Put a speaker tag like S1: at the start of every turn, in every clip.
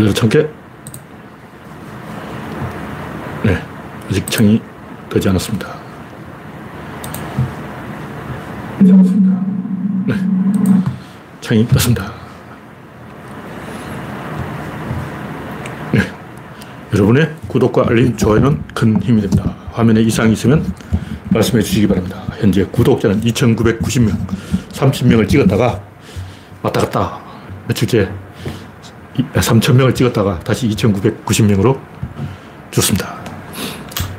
S1: 그래서 청개. 네. 아직 청이 뜨지 않았습니다. 네. 네. 창이 떴습니다. 네. 여러분의 구독과 알림, 좋아요는 큰 힘이 됩니다. 화면에 이상이 있으면 말씀해 주시기 바랍니다. 현재 구독자는 2,990명, 30명을 찍었다가 왔다 갔다 며칠째 3,000명을 찍었다가 다시 2,990명으로 줄습니다.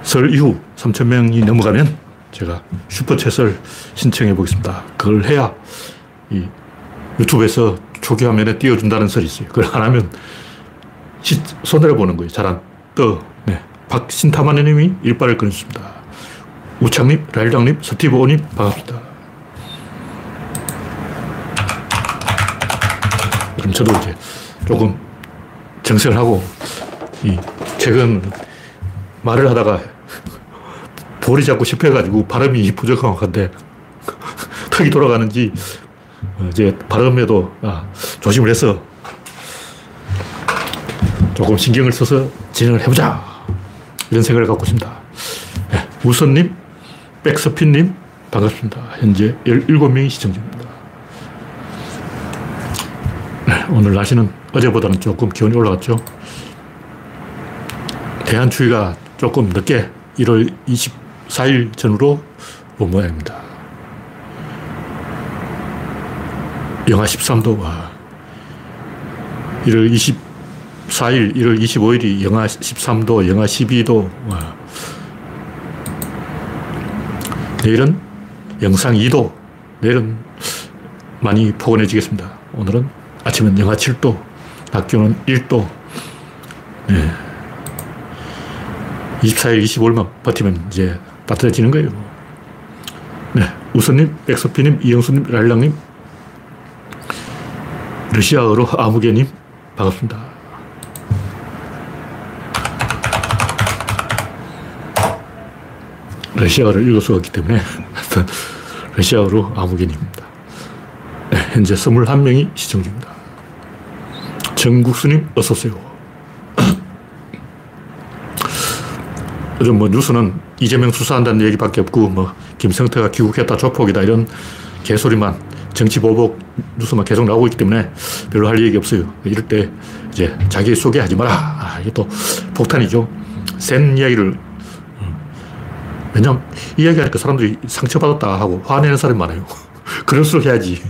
S1: 설 이후 3,000명이 넘어가면 제가 슈퍼챗을 신청해 보겠습니다. 그걸 해야 이 유튜브에서 초기 화면에 띄워준다는 설이 있어요. 그걸 안 하면 시, 손해를 보는 거예요. 잘 안 떠. 네. 박신타마님이 일발을 끊었습니다. 우창님, 라일장님, 스티브 오님, 반갑습니다. 그럼 저도 이제 조금 정색을 하고, 이, 최근 말을 하다가 볼이 자꾸 씹혀가지고 발음이 부족한데 턱이 돌아가는지 이제 발음에도 아, 조심을 해서 조금 신경을 써서 진행을 해보자. 이런 생각을 갖고 있습니다. 네, 우선님, 백서핀님, 반갑습니다. 현재 17명이 시청 중입니다. 네, 오늘 날씨는 어제보다는 조금 기온이 올라갔죠. 대한추위가 조금 늦게 1월 24일 전후로 온 모양입니다. 영하 13도, 와. 1월 24일, 1월 25일이 영하 13도, 영하 12도, 와. 내일은 영상 2도, 내일은 많이 포근해지겠습니다. 오늘은 아침은 영하 7도, 낮 기온은 1도. 네. 24일, 25일만 버티면 이제 따뜻해지는 거예요. 네. 우선님, 백서피님, 이영수님, 랄랑님, 러시아어로 아무개님, 반갑습니다. 러시아어를 읽을 수가 없기 때문에 러시아어로 아무개님입니다. 네, 현재 21명이 시청 중입니다. 정국수님, 어서 오세요. 요즘 뭐 뉴스는 이재명 수사한다는 얘기밖에 없고, 뭐, 김성태가 귀국했다, 조폭이다, 이런 개소리만, 정치 보복 뉴스만 계속 나오고 있기 때문에 별로 할 얘기 없어요. 이럴 때 이제 자기 소개하지 마라. 아, 이게 또 폭탄이죠. 센 이야기를. 왜냐면 이야기하니까 사람들이 상처받았다 하고 화내는 사람이 많아요. 그럴수록 해야지.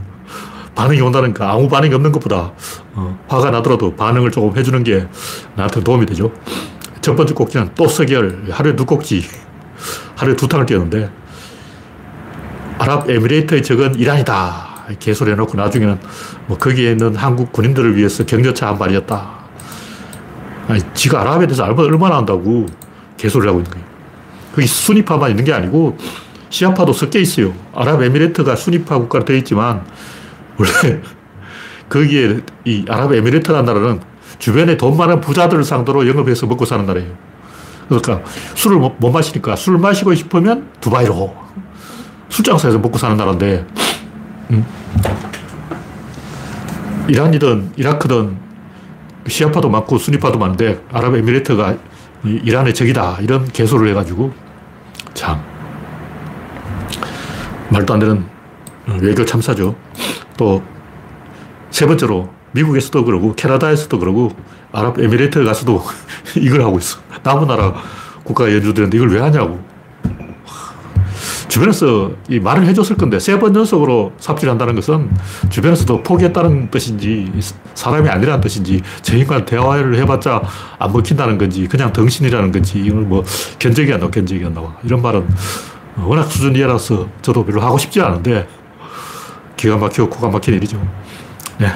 S1: 반응이 온다니까 아무 반응이 없는 것보다 어, 화가 나더라도 반응을 조금 해주는 게 나한테 도움이 되죠. 첫 번째 꼭지는 또 서결. 하루에 두 꼭지. 하루에 두 탕을 띄웠는데 아랍에미레이트의 적은 이란이다. 개소리 해놓고 나중에는 뭐 거기에 있는 한국 군인들을 위해서 격려차 한 말이었다. 아니, 지가 아랍에 대해서 얼마나 안다고 개소리를 하고 있는 거예요. 거기 순위파만 있는 게 아니고 시아파도 섞여 있어요. 아랍에미레이트가 순위파 국가로 되어 있지만 원래 거기에 이 아랍에미레이트라는 나라는 주변에 돈 많은 부자들을 상대로 영업해서 먹고 사는 나라예요. 그러니까 술을 못 마시니까 술 마시고 싶으면 두바이로 술장사에서 먹고 사는 나라인데 음. 이란이든 이라크든 시아파도 많고 순위파도 많은데 아랍에미레이트가 이란의 적이다 이런 개소를 해가지고 참 말도 안 되는 외교 참사죠. 또 세 번째로 미국에서도 그러고 캐나다에서도 그러고 아랍에미레이트 가서도 이걸 하고 있어. 남은 나라 국가 연주되는데 이걸 왜 하냐고. 주변에서 이 말을 해줬을 건데 세 번 연속으로 삽질한다는 것은 주변에서도 포기했다는 뜻인지 사람이 아니라는 뜻인지 저 인간 대화를 해봤자 안 먹힌다는 건지 그냥 덩신이라는 건지 이걸 뭐 견적이 안 나와 견적이 안 나와 이런 말은 워낙 수준 이하라서 저도 별로 하고 싶지 않은데 기가 막히고 코가 막힌 일이죠. 네.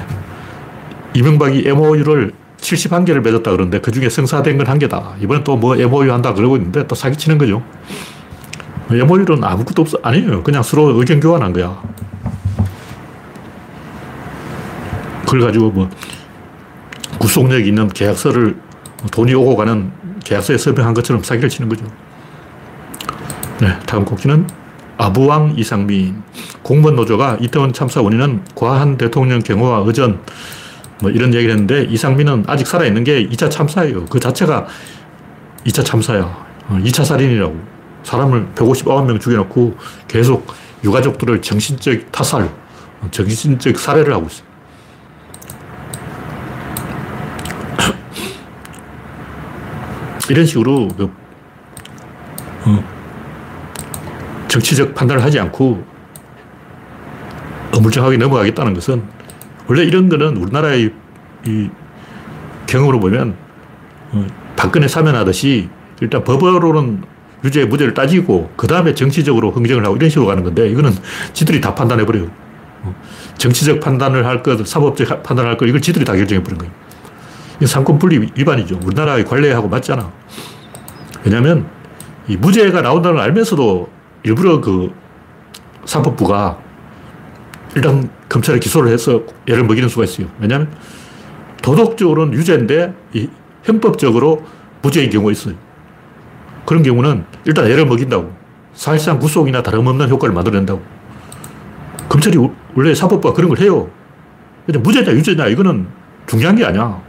S1: 이명박이 MOU를 71개를 맺었다 그러는데 그 중에 성사된 건 한 개다. 이번엔 또 뭐 MOU 한다 그러고 있는데 또 사기치는 거죠. MOU는 아무것도 없어. 아니에요. 그냥 서로 의견 교환한 거야. 그걸 가지고 뭐 구속력 있는 계약서를 돈이 오고 가는 계약서에 서명한 것처럼 사기를 치는 거죠. 네, 다음 곡지는 아부왕 이상민. 공무원 노조가 이태원 참사 원인은 과한 대통령 경호와 의전, 뭐 이런 얘기를 했는데 이상민은 아직 살아있는 게 2차 참사예요. 그 자체가 2차 참사야. 2차 어, 살인이라고. 사람을 159명 죽여놓고 계속 유가족들을 정신적 타살, 어, 정신적 살해를 하고 있어요. 이런 식으로 그, 어, 정치적 판단을 하지 않고 어 물쩡하게 넘어가겠다는 것은 원래 이런 거는 우리나라의 이 경험으로 보면 어, 박근혜 사면하듯이 일단 법으로는 유죄 무죄를 따지고 그 다음에 정치적으로 흥정을 하고 이런 식으로 가는 건데 이거는 지들이 다 판단해버려요. 어, 정치적 판단을 할 것, 사법적 판단을 할 것, 이걸 지들이 다 결정해버린 거예요. 이건 상권 분리 위반이죠. 우리나라의 관례하고 맞잖아. 왜냐면 이 무죄가 나온다는 걸 알면서도 일부러 그 사법부가 일단 검찰에 기소를 해서 애를 먹이는 수가 있어요. 왜냐하면 도덕적으로는 유죄인데 이 형법적으로 무죄인 경우가 있어요. 그런 경우는 일단 애를 먹인다고. 사실상 구속이나 다름없는 효과를 만들어낸다고. 검찰이 원래 사법부가 그런 걸 해요. 무죄냐 유죄냐 이거는 중요한 게 아니야.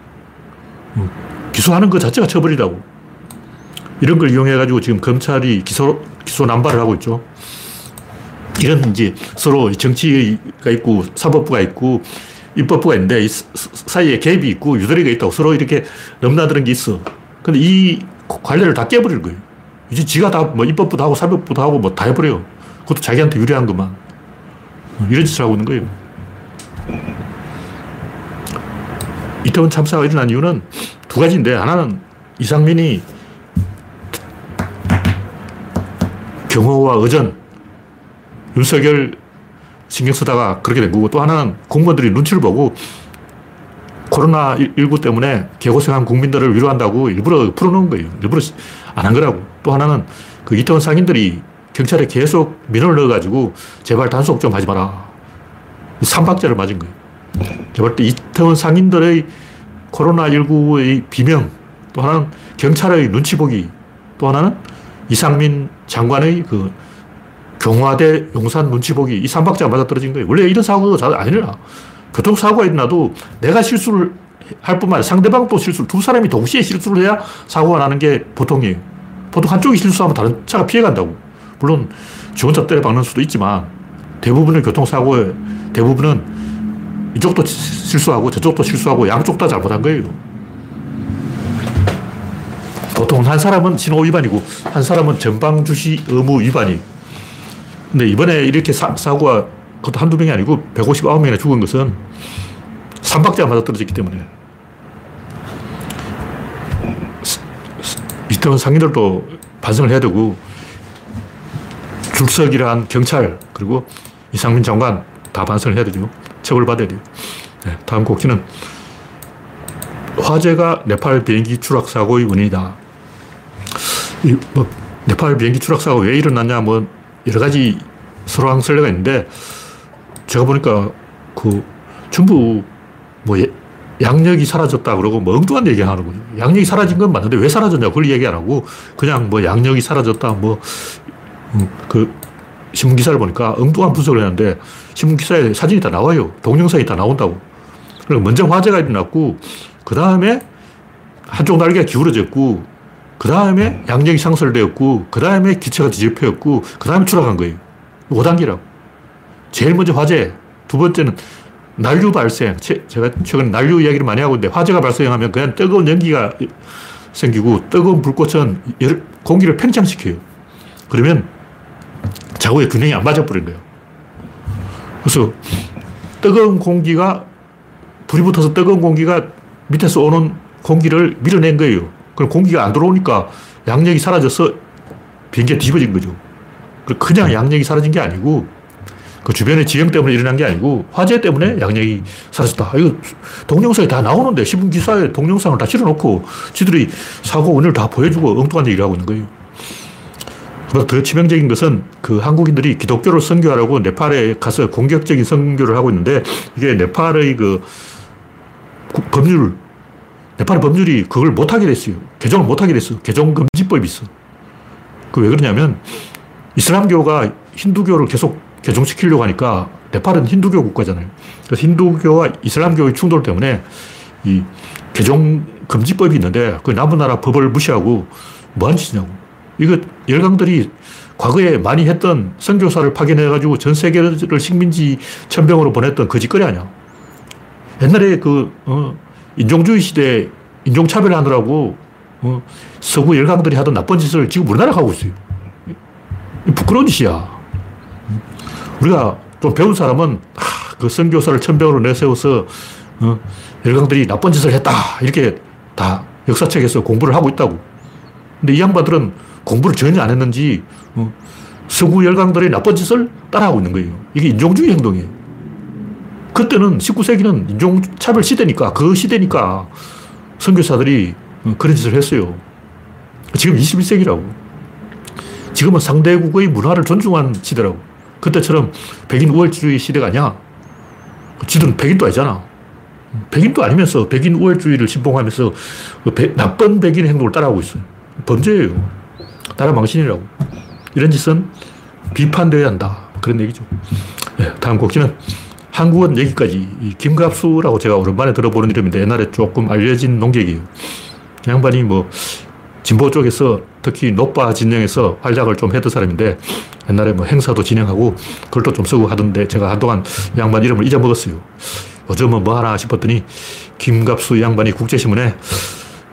S1: 음, 기소하는 것 자체가 처벌이라고. 이런 걸 이용해가지고 지금 검찰이 기소, 기소 남발을 하고 있죠. 이런 이제 서로 정치가 있고 사법부가 있고 입법부가 있는데 이 사이에 갭이 있고 유도리가 있다고 서로 이렇게 넘나드는 게 있어. 근데 이 관례를 다 깨버릴 거예요. 이제 지가 다 뭐 입법부도 하고 사법부도 하고 뭐 다 해버려요. 그것도 자기한테 유리한 것만. 이런 짓을 하고 있는 거예요. 이태원 참사가 일어난 이유는 두 가지인데 하나는 이상민이 경호와 의전, 윤석열 신경 쓰다가 그렇게 된 거고 또 하나는 공무원들이 눈치를 보고 코로나19 때문에 개고생한 국민들을 위로한다고 일부러 풀어놓은 거예요. 일부러 안 한 거라고. 또 하나는 그 이태원 상인들이 경찰에 계속 민원을 넣어가지고 제발 단속 좀 하지 마라. 삼박자를 맞은 거예요. 제발 때 이태원 상인들의 코로나19의 비명, 또 하나는 경찰의 눈치 보기, 또 하나는 이상민 장관의 그 경화대 용산 눈치 보기 이 삼박자가 맞아 떨어진 거예요. 원래 이런 사고가 잘 안 일어나. 교통사고가 일어나도 내가 실수를 할 뿐만 아니라 상대방도 실수를, 두 사람이 동시에 실수를 해야 사고가 나는 게 보통이에요. 보통 한쪽이 실수하면 다른 차가 피해간다고. 물론 지 혼자 때려 박는 수도 있지만 대부분의 교통사고의 대부분은 이쪽도 실수하고 저쪽도 실수하고 양쪽 다 잘못한 거예요. 보통 한 사람은 신호 위반이고 한 사람은 전방 주시 의무 위반이. 근데 이번에 이렇게 사, 사고가 그것도 한두 명이 아니고 159명이나 죽은 것은 삼박자가 맞아 떨어졌기 때문에. 이태원 상인들도 반성을 해야 되고 줄석이란 경찰 그리고 이상민 장관 다 반성을 해야 되죠. 처벌받아야 돼요. 네, 다음 곡지는 화재가 네팔 비행기 추락 사고의 원인이다. 이, 뭐, 네팔 비행기 추락 사고 왜 일어났냐, 뭐, 여러 가지 설왕설래가 있는데, 제가 보니까 그, 전부 뭐, 예, 양력이 사라졌다 그러고 뭐 엉뚱한 얘기 하는 거죠. 양력이 사라진 건 맞는데 왜 사라졌냐 그걸 얘기 안 하고 그냥 뭐 양력이 사라졌다 뭐, 음, 그, 신문 기사를 보니까 엉뚱한 분석을 했는데 신문 기사에 사진이 다 나와요. 동영상이 다 나온다고. 그리고 먼저 화재가 일어났고 그 다음에 한쪽 날개가 기울어졌고 그 다음에 양력이 상설되었고, 그 다음에 기체가 뒤집혀였고, 그 다음에 추락한 거예요. 5단계라고. 제일 먼저 화재, 두 번째는 난류 발생. 제가 최근에 난류 이야기를 많이 하고 있는데, 화재가 발생하면 그냥 뜨거운 연기가 생기고, 뜨거운 불꽃은 공기를 팽창시켜요. 그러면 자고의 균형이 안 맞아버린 거예요. 그래서 뜨거운 공기가, 불이 붙어서 뜨거운 공기가 밑에서 오는 공기를 밀어낸 거예요. 그럼 공기가 안 들어오니까 양력이 사라져서 비행기가 뒤집어진 거죠. 그냥 양력이 사라진 게 아니고 그 주변의 지형 때문에 일어난 게 아니고 화재 때문에 양력이 사라졌다. 이거 동영상이 다 나오는데 신문 기사에 동영상을 다 실어놓고 지들이 사고 원인을 다 보여주고 엉뚱한 얘기를 하고 있는 거예요. 더 치명적인 것은 그 한국인들이 기독교를 선교하려고 네팔에 가서 공격적인 선교를 하고 있는데 이게 네팔의 그 법률 네팔 법률이 그걸 못하게 됐어요. 개종을 못하게 됐어. 개종금지법이 있어. 그 왜 그러냐면 이슬람교가 힌두교를 계속 개종시키려고 하니까 네팔은 힌두교 국가잖아요. 그래서 힌두교와 이슬람교의 충돌 때문에 이 개종 금지법이 있는데 그 남은 나라 법을 무시하고 뭐 하는 짓이냐고. 이거 열강들이 과거에 많이 했던 선교사를 파견해가지고 전 세계를 식민지 천병으로 보냈던 거짓거리 아니야. 옛날에 그, 어, 인종주의 시대 인종차별 하느라고, 어, 서구 열강들이 하던 나쁜 짓을 지금 우리나라가 하고 있어요. 부끄러운 짓이야. 우리가 좀 배운 사람은, 하, 그 선교사를 천병으로 내세워서, 어, 열강들이 나쁜 짓을 했다. 이렇게 다 역사책에서 공부를 하고 있다고. 근데 이 양반들은 공부를 전혀 안 했는지, 어, 서구 열강들의 나쁜 짓을 따라하고 있는 거예요. 이게 인종주의 행동이에요. 그때는 19세기는 인종차별 시대니까, 그 시대니까 선교사들이 어, 그런 짓을 했어요. 지금 21세기라고. 지금은 상대국의 문화를 존중한 시대라고. 그때처럼 백인 우월주의 시대가 아니야. 지들은 백인도 아니잖아. 백인도 아니면서 백인 우월주의를 신봉하면서 그 배, 나쁜 백인 행동을 따라하고 있어요. 범죄예요. 나라 망신이라고. 이런 짓은 비판되어야 한다. 그런 얘기죠. 네, 다음 곡지는 한국은 여기까지. 김갑수라고 제가 오랜만에 들어보는 이름인데 옛날에 조금 알려진 농객이에요. 양반이 뭐 진보 쪽에서 특히 노빠 진영에서 활약을 좀 했던 사람인데 옛날에 뭐 행사도 진행하고 글도 좀 쓰고 하던데 제가 한동안 양반 이름을 잊어먹었어요. 요즘은 뭐 하나 싶었더니 김갑수 양반이 국제신문에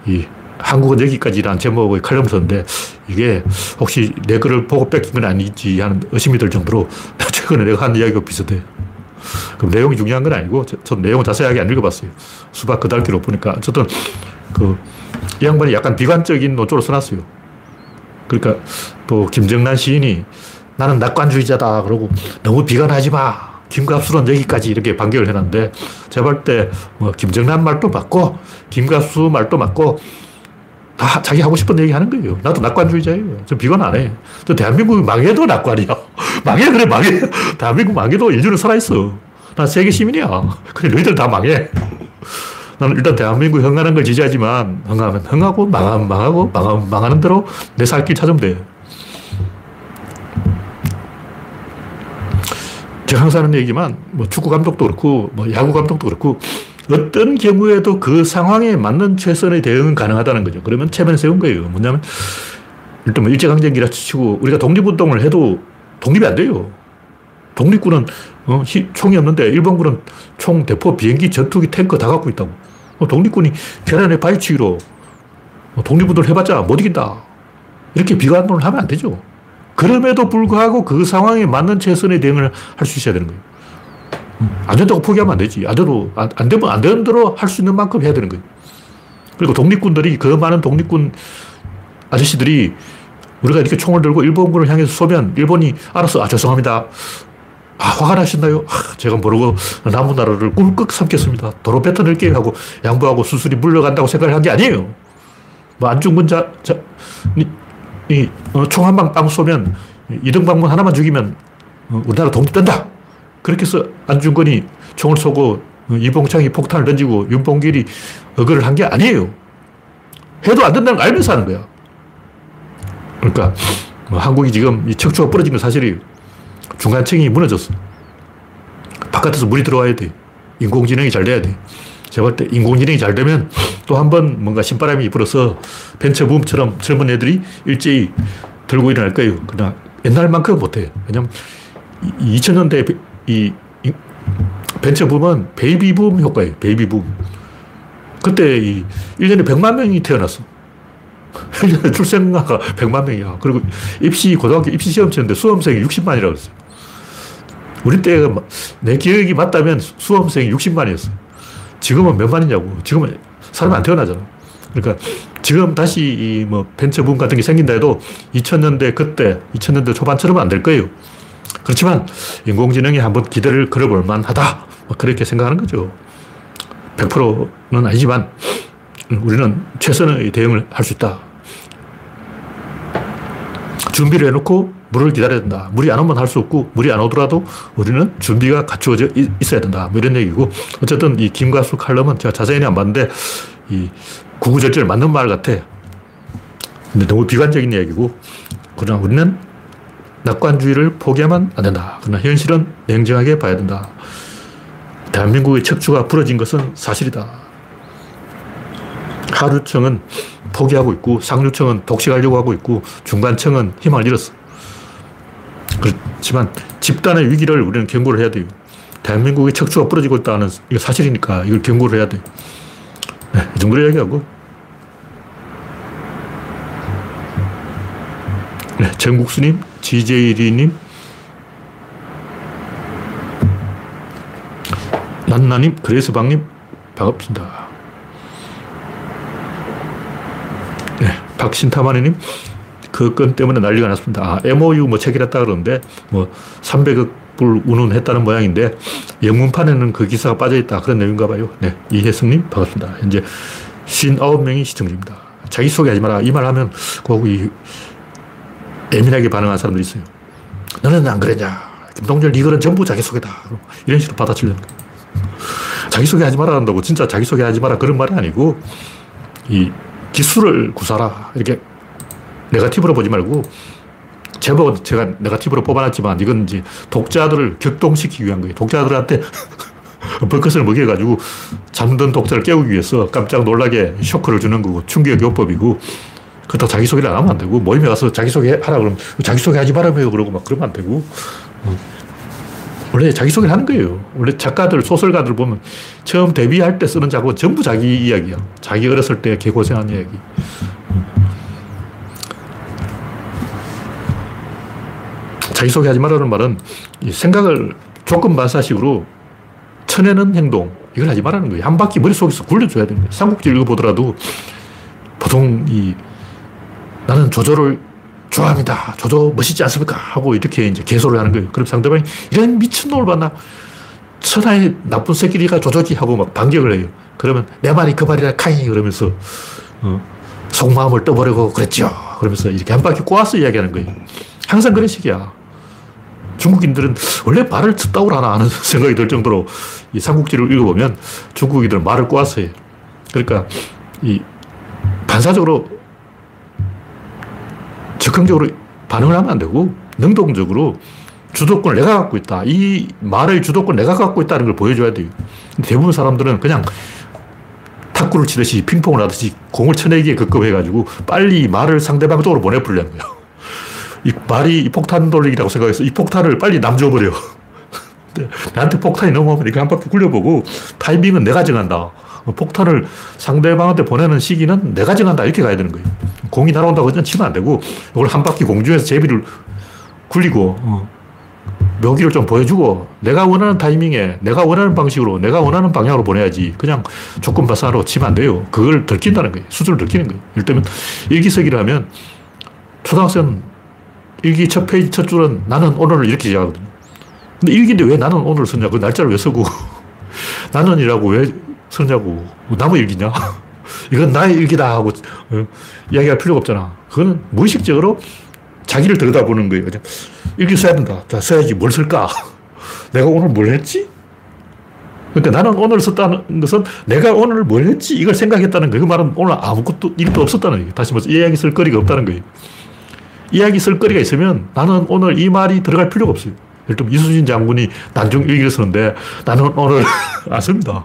S1: 이 한국은 여기까지라는 제목의 칼럼 썼는데 이게 혹시 내 글을 보고 뺏긴 건 아니지 하는 의심이 들 정도로 최근에 내가 한 이야기가 비슷해. 그럼 내용이 중요한 건 아니고 저, 저 내용은 자세하게 안 읽어봤어요. 수박 그달기로 보니까 어쨌든 그 이 양반이 약간 비관적인 노조를 써놨어요. 그러니까 또 김정란 시인이 나는 낙관주의자다 그러고 너무 비관하지 마. 김갑수는 여기까지 이렇게 반격을 해놨는데 제가 볼 때 뭐 김정란 말도 맞고 김갑수 말도 맞고 다 자기 하고 싶은 얘기 하는 거예요. 나도 낙관주의자예요. 저 비관 안 해. 저 대한민국이 망해도 낙관이야. 망해, 그래, 망해. 대한민국 망해도 인류는 살아있어. 난 세계 시민이야. 그래, 너희들 다 망해. 나는 일단 대한민국 흥하는 걸 지지하지만, 흥하면 흥하고, 망하면 망하고, 망하면 망하는 대로 내 살길 찾으면 돼. 제가 항상 하는 얘기지만, 뭐 축구 감독도 그렇고, 뭐 야구 감독도 그렇고, 어떤 경우에도 그 상황에 맞는 최선의 대응은 가능하다는 거죠. 그러면 체면 세운 거예요. 뭐냐면, 일단 뭐 일제강점기라 치고, 우리가 독립운동을 해도 독립이 안 돼요. 독립군은 어, 총이 없는데 일본군은 총, 대포, 비행기, 전투기, 탱크 다 갖고 있다고. 어, 독립군이 계란에 바위치기로 어, 독립운동을 해봤자 못 이긴다. 이렇게 비관론을 하면 안 되죠. 그럼에도 불구하고 그 상황에 맞는 최선의 대응을 할 수 있어야 되는 거예요. 안 된다고 포기하면 안 되지. 안 돼도, 안, 안 되면 안 되는 대로 할 수 있는 만큼 해야 되는 거예요. 그리고 독립군들이, 그 많은 독립군 아저씨들이 우리가 이렇게 총을 들고 일본군을 향해서 쏘면 일본이 알아서, 아, 죄송합니다. 아, 화가 나셨나요? 아, 제가 모르고 남은 나라를 꿀꺽 삼겠습니다. 도로 뱉어낼게요 하고 양보하고 수술이 물러간다고 생각을 한 게 아니에요. 뭐 안중근 자, 자 이, 이 어, 총한 방 빵 쏘면 이등방문 하나만 죽이면 어, 우리나라 독립된다. 그렇게 해서 안중근이 총을 쏘고 어, 이봉창이 폭탄을 던지고 윤봉길이 어거를 한 게 아니에요. 해도 안 된다는 걸 알면서 하는 거야. 그러니까 뭐 한국이 지금 이 척추가 부러진 건 사실이에요. 중간층이 무너졌어. 바깥에서 물이 들어와야 돼. 인공지능이 잘 돼야 돼. 제가 볼 때 인공지능이 잘 되면 또 한 번 뭔가 신바람이 불어서 벤처 붐처럼 젊은 애들이 일제히 들고 일어날 거예요. 그냥 옛날만큼 못해. 왜냐면 2000년대 이, 이 벤처붐은 베이비붐 효과예요. 베이비붐. 그때 이 1년에 100만 명이 태어났어. 1년에 출생아가 100만 명이야. 그리고 입시, 고등학교 입시 시험 치는데 수험생이 60만이라고 했어요. 우리 때가 내 기억이 맞다면 수험생이 60만이었어요. 지금은 몇 만이냐고. 지금은 사람이 안 태어나잖아. 그러니까 지금 다시 이 뭐 벤처붐 같은 게 생긴다 해도 2000년대 그때, 2000년대 초반처럼은 안될 거예요. 그렇지만 인공지능이 한번 기대를 걸어볼 만하다. 뭐 그렇게 생각하는 거죠. 100%는 아니지만 우리는 최선의 대응을 할 수 있다. 준비를 해놓고 물을 기다려야 된다. 물이 안 오면 할 수 없고, 물이 안 오더라도 우리는 준비가 갖추어져 있어야 된다. 뭐 이런 얘기고. 어쨌든 이 김가수 칼럼은 제가 자세히는 안 봤는데, 이 구구절절 맞는 말 같아. 근데 너무 비관적인 얘기고, 그러나 우리는 낙관주의를 포기하면 안 된다. 그러나 현실은 냉정하게 봐야 된다. 대한민국의 척추가 부러진 것은 사실이다. 하류청은 포기하고 있고 상류청은 독식하려고 하고 있고 중간청은 희망을 잃었어. 그렇지만 집단의 위기를 우리는 경고를 해야 돼요. 대한민국의 척추가 부러지고 있다는 이게 사실이니까 이걸 경고를 해야 돼요. 네, 이 정도로 얘기하고 네, 정국수님, GJ리님, 난나님, 그레이스방님, 반갑습니다. 네, 박신타마니님, 그 건 때문에 난리가 났습니다. 아, MOU 뭐 체결했다 그러는데, 뭐, 300억 불 운운했다는 모양인데, 영문판에는 그 기사가 빠져있다. 그런 내용인가 봐요. 네, 이혜승님, 반갑습니다. 현재 59명이 시청 중입니다. 자기소개하지 마라. 이 말 하면, 거기, 예민하게 반응한 사람들이 있어요. 너는 안 그랬냐? 김동열, 이거는 전부 자기소개다. 이런 식으로 받아치려는 거예요. 자기소개 하지 말아 한다고 진짜 자기소개 하지 마라 그런 말이 아니고 이 기술을 구사라 이렇게 네가티브로 보지 말고 제목은 제가 네가티브로 뽑아놨지만 이건 이제 독자들을 격동시키기 위한 거예요. 독자들한테 버컷을 먹여가지고 잠든 독자를 깨우기 위해서 깜짝 놀라게 쇼크를 주는 거고 충격 요법이고 그렇다고 자기소개를 안 하면 안 되고 모임에 가서 자기소개 하라 그러면 자기소개 하지 말아요 그러고 막 그러면 안 되고 원래 자기소개를 하는 거예요. 원래 작가들, 소설가들 보면 처음 데뷔할 때 쓰는 작은 전부 자기 이야기야. 자기 어렸을 때 개고생한 이야기. 자기소개 하지 말라는 말은 생각을 조금 반사식으로 쳐내는 행동, 이걸 하지 말라는 거예요. 한 바퀴 머릿속에서 굴려줘야 거예요. 삼국지 읽어보더라도 보통 이 나는 조조를 좋아합니다. 저도 멋있지 않습니까? 하고 이렇게 이제 개소를 하는 거예요. 그럼 상대방이 이런 미친놈을 봤나? 천하의 나쁜 새끼리가 조조지 하고 막 반격을 해요. 그러면 내 말이 그 말이라 카이 그러면서 어, 속마음을 떠버리고 그랬죠. 그러면서 이렇게 한 바퀴 꼬아서 이야기하는 거예요. 항상 그런 식이야. 중국인들은 원래 말을 듣다고 하나 하는 생각이 들 정도로 이 삼국지를 읽어보면 중국인들은 말을 꼬아서 해요. 그러니까 이 반사적으로 적극적으로 반응을 하면 안 되고 능동적으로 주도권을 내가 갖고 있다. 이 말의 주도권 내가 갖고 있다는 걸 보여줘야 돼요. 대부분 사람들은 그냥 탁구를 치듯이 핑퐁을 하듯이 공을 쳐내기에 급급해가지고 빨리 말을 상대방 쪽으로 보내버리려는 거예요. 이 말이 폭탄 돌리기라고 생각해서 이 폭탄을 빨리 남줘버려. 나한테 폭탄이 넘어오면 이렇게 한 바퀴 굴려보고 타이밍은 내가 정한다. 폭탄을 상대방한테 보내는 시기는 내가 정한다. 이렇게 가야 되는 거예요. 공이 날아온다고 그냥 치면 안 되고 이걸 한 바퀴 공중에서 제비를 굴리고 어. 묘기를 좀 보여주고 내가 원하는 타이밍에 내가 원하는 방식으로 내가 원하는 방향으로 보내야지 그냥 조건 발사로 치면 안 돼요. 그걸 들킨다는 거예요. 수준을 들키는 거예요. 들면 일기석이라면 초등학생 일기 첫 페이지 첫 줄은 나는 오늘을 이렇게 시작하거든요. 근데 일기인데 왜 나는 오늘 쓰냐? 그 날짜를 왜 쓰고 나는이라고 왜 쓰냐고. 남의 일기냐? 이건 나의 일기다 하고 어, 이야기할 필요가 없잖아. 그거는 무의식적으로 자기를 들여다보는 거예요. 그냥 일기 써야 된다. 자, 써야지. 뭘 쓸까? 내가 오늘 뭘 했지? 그러니까 나는 오늘 썼다는 것은 내가 오늘 뭘 했지? 이걸 생각했다는 거예요. 그 말은 오늘 아무것도 일도 없었다는 거예요. 다시 말해서 이야기 쓸 거리가 없다는 거예요. 이야기 쓸 거리가 있으면 나는 오늘 이 말이 들어갈 필요가 없어요. 예를 들면 이수진 장군이 난중 일기를 쓰는데 나는 오늘 안 씁니다.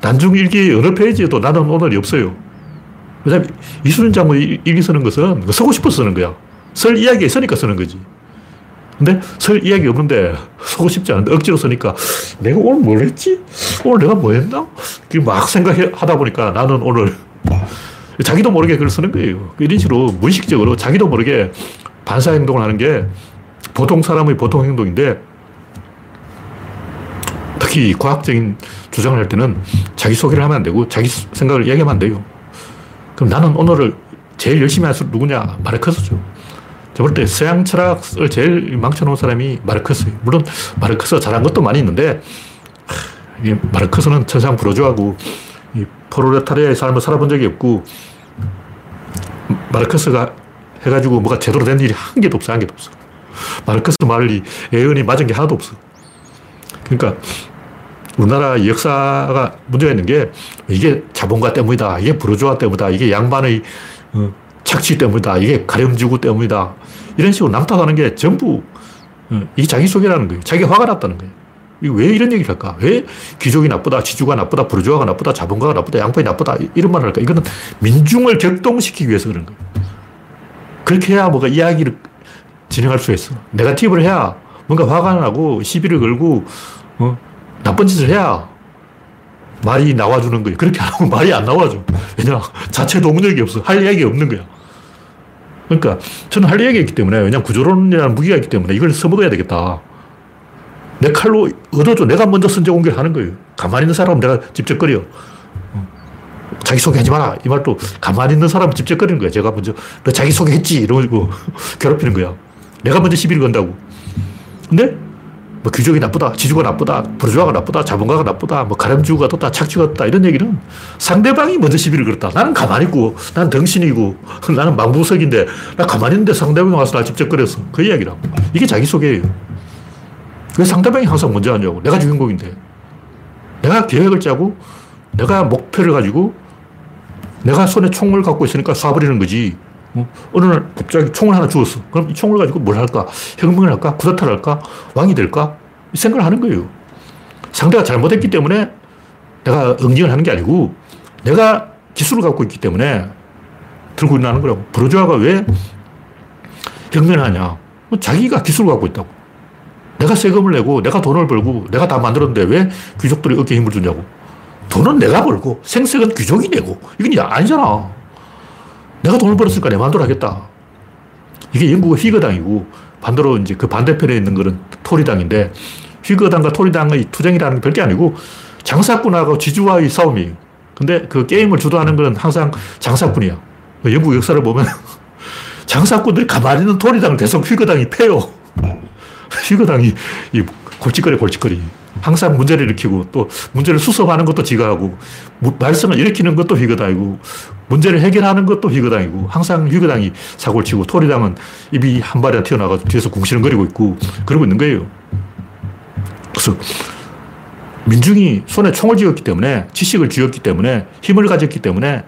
S1: 난중 일기 어느 페이지에도 나는 오늘이 없어요. 왜냐면 이수진 장군이 일기 쓰는 것은 쓰고 싶어서 쓰는 거야. 설 이야기가 있으니까 쓰는 거지. 근데 설 이야기 없는데 쓰고 싶지 않은데 억지로 쓰니까 내가 오늘 뭘 했지? 오늘 내가 뭐 했나? 막 생각하다 보니까 나는 오늘 자기도 모르게 글을 쓰는 거예요. 이런 식으로 무의식적으로 자기도 모르게 반사 행동을 하는 게 보통 사람의 보통 행동인데 특히 과학적인 주장을 할 때는 자기 소개를 하면 안 되고 자기 생각을 얘기하면 안 돼요. 그럼 나는 오늘을 제일 열심히 할 사람 누구냐? 마르크스죠. 제가 볼때 서양 철학을 제일 망쳐놓은 사람이 마르크스예요. 물론 마르크스가 잘한 것도 많이 있는데 이 마르크스는 천상 부르주아고 이 프로레타리아의 삶을 살아본 적이 없고 마르크스가 해가지고 뭐가 제대로 된 일이 한 개도 없어, 한 개도 없어. 마르크스 말이 예언이 맞은 게 하나도 없어. 그러니까 우리나라 역사가 문제가 있는 게 이게 자본가 때문이다. 이게 부르주아 때문이다. 이게 양반의 어, 착취 때문이다. 이게 가렴지구 때문이다. 이런 식으로 남탓하는 게 전부 어, 이게 자기소개라는 거예요. 자기가 화가 났다는 거예요. 왜 이런 얘기를 할까? 왜 귀족이 나쁘다, 지주가 나쁘다, 부르주아가 나쁘다, 자본가가 나쁘다, 양반이 나쁘다, 이런 말을 할까? 이거는 민중을 격동시키기 위해서 그런 거예요. 그렇게 해야 뭐가 이야기를 진행할 수 있어. 네가티브를 해야 뭔가 화가 나고 시비를 걸고, 어, 나쁜 짓을 해야 말이 나와주는 거예요. 그렇게 안 하면 말이 안 나와줘. 왜냐? 자체 동력이 없어. 할 이야기가 없는 거야. 그러니까 저는 할 이야기가 있기 때문에, 왜냐 구조론이라는 무기가 있기 때문에 이걸 써먹어야 되겠다. 내 칼로 얻어줘. 내가 먼저 선제 공격하는 거예요. 가만히 있는 사람은 내가 직접 거려. 자기소개 하지 마라. 이 말도 가만히 있는 사람은 직접 거리는 거야. 제가 먼저, 너 자기소개 했지? 이러고 괴롭히는 거야. 내가 먼저 시비를 건다고. 근데, 뭐 귀족이 나쁘다, 지주가 나쁘다, 부르주아가 나쁘다, 자본가가 나쁘다, 뭐 가렴주가 떴다, 착취가 떴다, 이런 얘기는 상대방이 먼저 시비를 걸었다. 나는 가만히 있고, 난 덩신이고, 나는 망부석인데, 나 가만히 있는데 상대방이 와서 나 직접 거렸어. 그 이야기라고. 이게 자기소개예요. 왜 상대방이 항상 먼저 하냐고. 내가 주인공인데. 내가 계획을 짜고, 내가 목표를 가지고, 내가 손에 총을 갖고 있으니까 쏴버리는 거지. 어? 어느 날 갑자기 총을 하나 주었어. 그럼 이 총을 가지고 뭘 할까? 혁명을 할까? 쿠데타를 할까? 왕이 될까? 이 생각을 하는 거예요. 상대가 잘못했기 때문에 내가 응징을 하는 게 아니고, 내가 기술을 갖고 있기 때문에 들고 일어나는 거라고. 브루주아가 왜 혁명을 하냐? 뭐 자기가 기술을 갖고 있다고. 내가 세금을 내고 내가 돈을 벌고 내가 다 만들었는데 왜 귀족들이 어깨에 힘을 주냐고. 돈은 내가 벌고 생색은 귀족이 내고 이건 아니잖아. 내가 돈을 벌었으니까 내 마음대로 하겠다. 이게 영국의 휘거당이고 반대로 이제 그 반대편에 있는 거는 토리당인데 휘거당과 토리당의 투쟁이라는 게 별게 아니고 장사꾼하고 지주와의 싸움이에요. 근데 그 게임을 주도하는 건 항상 장사꾼이야. 영국 역사를 보면 장사꾼들이 가만히 있는 토리당을 계속 휘거당이 패요. 휘거당이 이 골칫거리 골칫거리. 항상 문제를 일으키고 또 문제를 수습하는 것도 지가 하고 말썽을 일으키는 것도 휘거당이고 문제를 해결하는 것도 휘거당이고 항상 휘거당이 사고를 치고 토리당은 입이 한 발에 튀어나가서 뒤에서 궁시렁거리고 있고 그러고 있는 거예요. 그래서 민중이 손에 총을 쥐었기 때문에 지식을 쥐었기 때문에 힘을 가졌기 때문에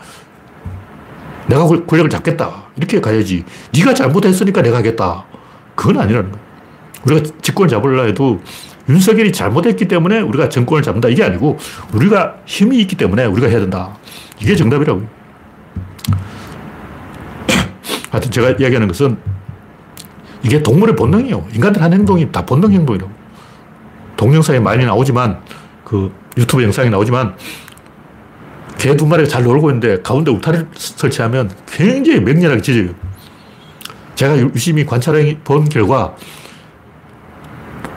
S1: 내가 권력을 잡겠다 이렇게 가야지 네가 잘못했으니까 내가 하겠다 그건 아니라는 거야. 우리가 집권을 잡으려 해도 윤석열이 잘못했기 때문에 우리가 정권을 잡는다. 이게 아니고 우리가 힘이 있기 때문에 우리가 해야 된다. 이게 정답이라고요. 하여튼 제가 이야기하는 것은 이게 동물의 본능이에요. 인간들 한 행동이 다 본능 행동이라고. 동영상에 많이 나오지만 그 유튜브 영상이 나오지만 개 두 마리가 잘 놀고 있는데 가운데 울타리를 설치하면 굉장히 맹렬하게 짖어요. 제가 유심히 관찰해 본 결과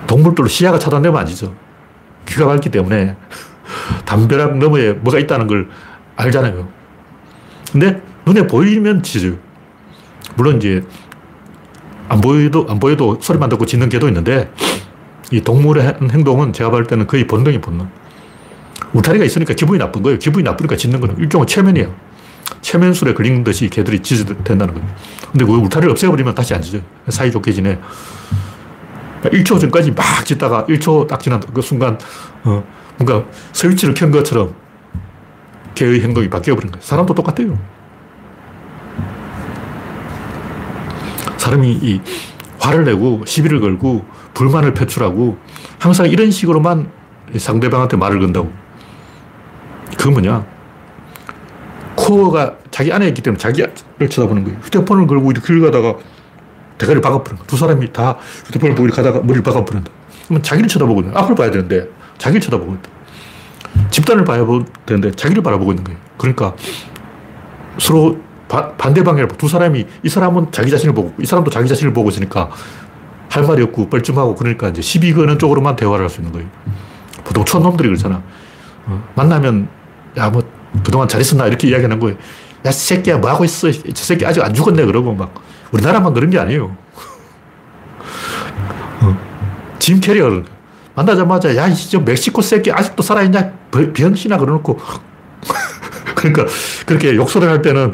S1: 동물들로 시야가 차단되면 안 지죠. 귀가 밝기 때문에 담벼락 너머에 뭐가 있다는 걸 알잖아요. 근데 눈에 보이면 짖어요. 물론 이제 안 보여도, 안 보여도 소리만 듣고 짖는 개도 있는데 이 동물의 행동은 제가 볼 때는 거의 본능이 본능. 울타리가 있으니까 기분이 나쁜 거예요. 기분이 나쁘니까 짖는 거는 일종의 최면이에요. 최면술에 걸린 듯이 개들이 짖어야 된다는 거예요. 근데 그 울타리를 없애버리면 다시 안 짖어요. 사이좋게 지내. 1초 전까지 막 짓다가 1초 딱 지난 그 순간, 어, 뭔가 스위치를 켠 것처럼 개의 행동이 바뀌어버린 거예요. 사람도 똑같아요. 사람이 이 화를 내고 시비를 걸고 불만을 표출하고 항상 이런 식으로만 상대방한테 말을 건다고. 그 뭐냐. 코어가 자기 안에 있기 때문에 자기를 쳐다보는 거예요. 휴대폰을 걸고 길 가다가 대가리를 박아버린 거야. 두 사람이 다 휴대폰을 보고 가다가 머리를 박아버린다. 그러면 자기를 쳐다보고 있는 앞을 봐야 되는데 자기를 쳐다보고 있다. 집단을 봐야 되는데 자기를 바라보고 있는 거예요. 그러니까 서로 바, 반대 방향을 두 사람이 이 사람은 자기 자신을 보고 이 사람도 자기 자신을 보고 있으니까 할 말이 없고 뻘쭘하고 그러니까 이제 시비 거는 쪽으로만 대화를 할 수 있는 거예요. 보통 촌놈들이 그렇잖아. 어, 만나면 야 뭐 그동안 잘 있었나 이렇게 이야기하는 거예요. 야 새끼야 뭐 하고 있어? 저 새끼 아직 안 죽었네 그러고 막 우리나라만 그런 게 아니에요. 어. 짐 캐리가 만나자마자 야, 저 멕시코 새끼 아직도 살아있냐? 병신아 그러놓고 그러니까 그렇게 욕설을 할 때는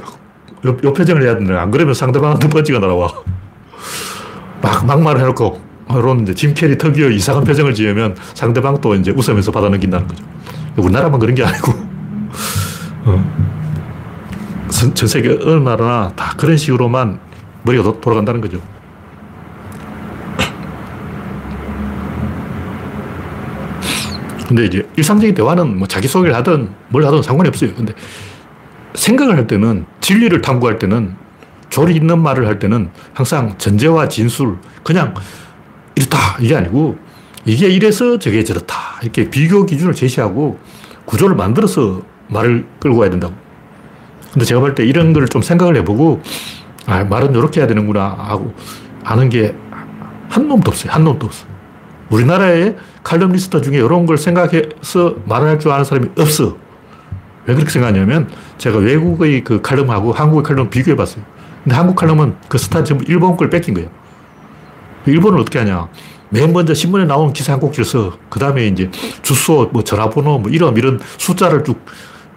S1: 요, 요 표정을 해야 되는데 안 그러면 상대방한테 펀치가 날아와. 막 막말을 해놓고 이제 짐 캐리 특유의 이상한 표정을 지으면 상대방도 이제 웃으면서 받아 넘긴다는 거죠. 우리나라만 그런 게 아니고 어. 전 세계 어느 나라나 다 그런 식으로만 머리가 도, 돌아간다는 거죠. 근데 이제 일상적인 대화는 뭐 자기소개를 하든 뭘 하든 상관이 없어요. 근데 생각을 할 때는 진리를 탐구할 때는 조리 있는 말을 할 때는 항상 전제와 진술 그냥 이렇다 이게 아니고 이게 이래서 저게 저렇다 이렇게 비교 기준을 제시하고 구조를 만들어서 말을 끌고 와야 된다고. 근데 제가 볼 때 이런 걸 좀 생각을 해보고 아, 말은 이렇게 해야 되는구나 하고 아는 게 한 놈도 없어요. 한 놈도 없어. 우리나라에 칼럼니스트 중에 이런 걸 생각해서 말할 줄 아는 사람이 없어. 왜 그렇게 생각하냐면 제가 외국의 그 칼럼하고 한국의 칼럼 비교해 봤어요. 근데 한국 칼럼은 그 스타 전부 일본 걸 뺏긴 거예요. 일본은 어떻게 하냐. 맨 먼저 신문에 나온 기사 한 꼭지를 써. 그 다음에 이제 주소, 뭐 전화번호, 뭐 이름, 이런 숫자를 쭉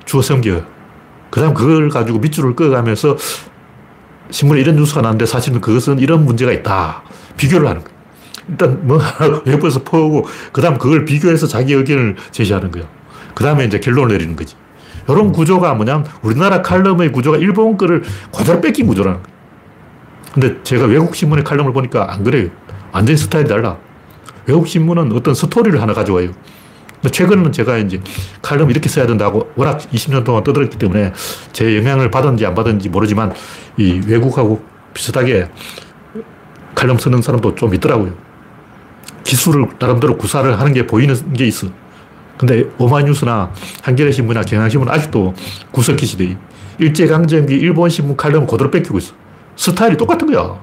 S1: 주어 섬겨요. 그 다음 그걸 가지고 밑줄을 끄어가면서 신문에 이런 뉴스가 나는데 사실은 그것은 이런 문제가 있다. 비교를 하는 거예요. 일단 뭐 외부에서 퍼오고, 그 다음 그걸 비교해서 자기 의견을 제시하는 거예요. 그 다음에 이제 결론을 내리는 거지. 이런 구조가 뭐냐면 우리나라 칼럼의 구조가 일본 거를 그대로 뺏긴 구조라는 거예요. 근데 제가 외국 신문의 칼럼을 보니까 안 그래요. 완전히 스타일이 달라. 외국 신문은 어떤 스토리를 하나 가져와요. 최근에는 제가 이제 칼럼 이렇게 써야 된다고 워낙 20년 동안 떠들었기 때문에 제 영향을 받았는지 안 받았는지 모르지만 이 외국하고 비슷하게 칼럼 쓰는 사람도 좀 있더라고요. 기술을 나름대로 구사를 하는 게 보이는 게 있어. 근데 오마이뉴스나 한겨레 신문이나 경향신문은 아직도 구석기 시대 일제강점기 일본 신문 칼럼을 그대로 뺏기고 있어. 스타일이 똑같은 거야.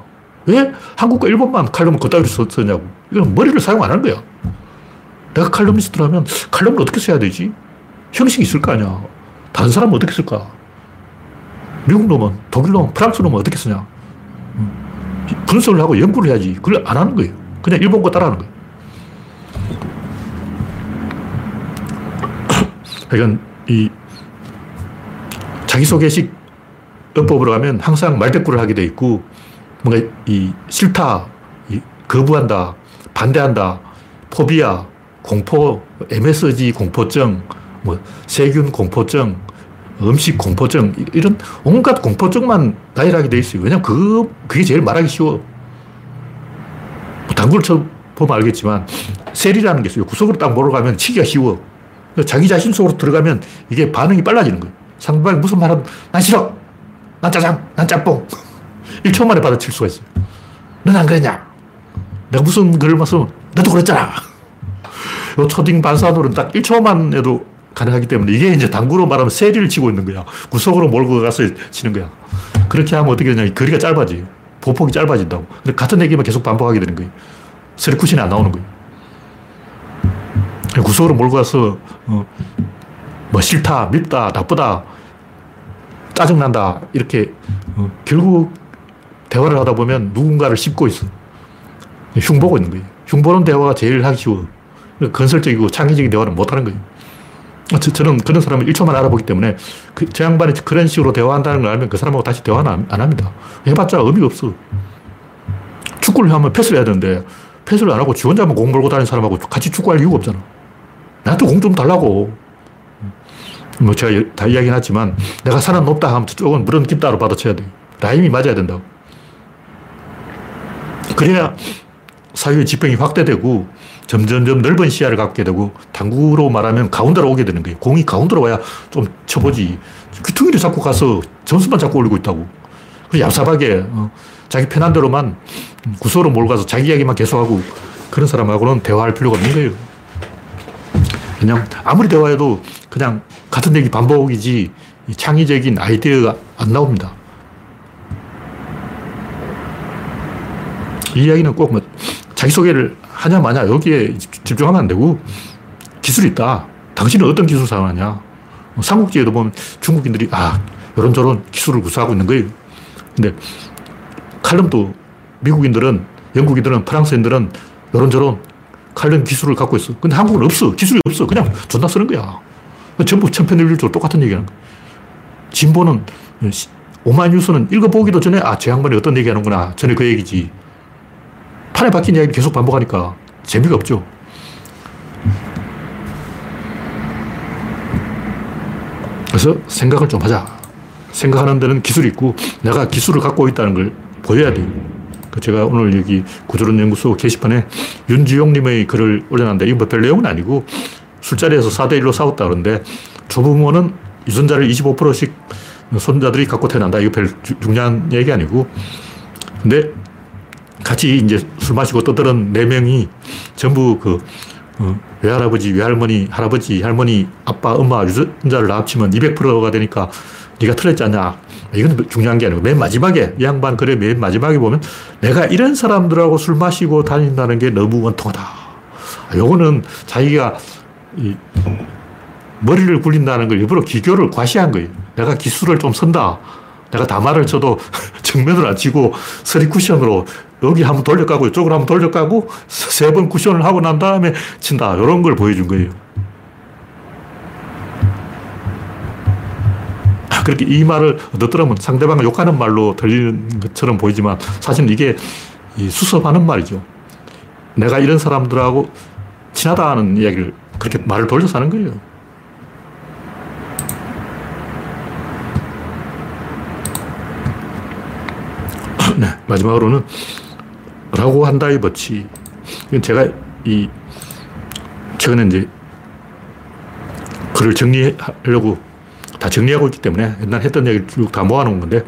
S1: 왜 한국과 일본만 칼럼을 그따위로 썼냐고. 이건 머리를 사용 안 하는 거야. 내가 칼럼니스트라면 칼럼을 어떻게 써야 되지? 형식이 있을 거 아니야. 다른 사람은 어떻게 쓸까? 미국 놈은, 독일 놈, 프랑스 놈은 어떻게 쓰냐? 분석을 하고 연구를 해야지. 그걸 안 하는 거예요. 그냥 일본 거 따라하는 거예요. 그러니까 이 자기소개식 어법으로 가면 항상 말대꾸를 하게 돼 있고 뭔가 이 싫다, 이 거부한다, 반대한다, 포비아, 공포, MSG 공포증, 뭐 세균 공포증, 음식 공포증 이런 온갖 공포증만 나열하게 돼 있어요. 왜냐면 그 그게 제일 말하기 쉬워. 뭐 당구를 쳐 보면 알겠지만 셀이라는 게 있어요. 구석으로 딱 몰아가면 치기가 쉬워. 자기 자신 속으로 들어가면 이게 반응이 빨라지는 거예요. 상대방이 무슨 말 하든 난 싫어. 난 짜장. 난 짬뽕. 1초 만에 받아칠 수가 있어요. 넌 안 그랬냐? 내가 무슨 글을 봤으면 너도 그랬잖아. 요 초딩 반사들은 딱 1초만 해도 가능하기 때문에 이게 이제 당구로 말하면 세리를 치고 있는 거야. 구석으로 몰고 가서 치는 거야. 그렇게 하면 어떻게 되냐. 거리가 짧아지 보폭이 짧아진다고. 근데 같은 얘기만 계속 반복하게 되는 거예요. 세리 쿠션이 안 나오는 거예요. 구석으로 몰고 가서, 어, 뭐 싫다, 밉다, 나쁘다, 짜증난다. 이렇게, 어, 결국 대화를 하다 보면 누군가를 씹고 있어. 흉보고 있는 거예요. 흉보는 대화가 제일 하기 쉬워. 건설적이고 창의적인 대화를 못 하는 거예요. 저, 는 그런 사람을 1초만 알아보기 때문에 그, 저 양반이 그런 식으로 대화한다는 걸 알면 그 사람하고 다시 대화는 안, 안 합니다. 해봤자 의미가 없어. 축구를 하면 패스를 해야 되는데 패스를 안 하고 지 혼자만 공 몰고 다니는 사람하고 같이 축구할 이유가 없잖아. 나한테 공 좀 달라고. 뭐 제가 다 이야기는 했지만 내가 산은 높다 하면 저쪽은 물은 깊다로 받아쳐야 돼. 라임이 맞아야 된다고. 그래야 사회의 지평이 확대되고 점점점 넓은 시야를 갖게 되고 당구로 말하면 가운데로 오게 되는 거예요. 공이 가운데로 와야 좀 쳐보지. 귀퉁이를 잡고 가서 점수만 잡고 올리고 있다고. 그래서 얍삽하게 어, 자기 편한 대로만 구석으로 몰고 가서 자기 이야기만 계속하고 그런 사람하고는 대화할 필요가 없는 거예요. 그냥 아무리 대화해도 그냥 같은 얘기 반복이지 창의적인 아이디어가 안 나옵니다. 이 이야기는 꼭 뭐 자기소개를 하냐 마냐 여기에 집중하면 안 되고 기술이 있다. 당신은 어떤 기술 사용하냐. 뭐 삼국지에도 보면 중국인들이 아 이런저런 기술을 구사하고 있는 거예요. 근데 칼럼도 미국인들은 영국인들은 프랑스인들은 이런저런 칼럼 기술을 갖고 있어. 근데 한국은 없어. 기술이 없어. 그냥 존나 쓰는 거야. 전부 천편일률적으로 똑같은 얘기하는 거야. 진보는 오마이뉴스는 읽어보기도 전에 아, 저 양반이 어떤 얘기 하는구나. 전에 그 얘기지. 판에 박힌 이야기를 계속 반복하니까 재미가 없죠. 그래서 생각을 좀 하자. 생각하는 데는 기술이 있고 내가 기술을 갖고 있다는 걸 보여야 돼요. 그 제가 오늘 여기 구조론 연구소 게시판에 윤지용님의 글을 올려놨는데 이건 뭐별 내용은 아니고 술자리에서 4대1로 싸웠다 그러는데 조부모는 유전자를 25%씩 손자들이 갖고 태어난다. 이거 별 중요한 얘기 아니고. 근데 같이 이제 술 마시고 떠들은 네 명이 전부 그 어, 외할아버지, 외할머니, 할아버지, 할머니, 아빠, 엄마 유전자를 다 합치면 200%가 되니까 네가 틀렸지 않냐. 이건 중요한 게 아니고 맨 마지막에 이 양반 그래 맨 마지막에 보면 내가 이런 사람들하고 술 마시고 다닌다는 게 너무 원통하다. 요거는 자기가 머리를 굴린다는 걸 일부러 기교를 과시한 거예요. 내가 기술을 좀 선다. 내가 다말을 쳐도 정면으로 안 치고 서리 쿠션으로 여기 한번 돌려가고 이쪽으로 한번 돌려가고 세 번 쿠션을 하고 난 다음에 친다. 이런 걸 보여준 거예요. 아, 그렇게 이 말을 얻어들으면 상대방을 욕하는 말로 들리는 것처럼 보이지만 사실은 이게 수습하는 말이죠. 내가 이런 사람들하고 친하다는 이야기를 그렇게 말을 돌려서 하는 거예요. 네, 마지막으로는 라고 한다의 법칙. 이건 제가 이 최근에 이제 글을 정리하려고 다 정리하고 있기 때문에 옛날 했던 얘기를 쭉 다 모아놓은 건데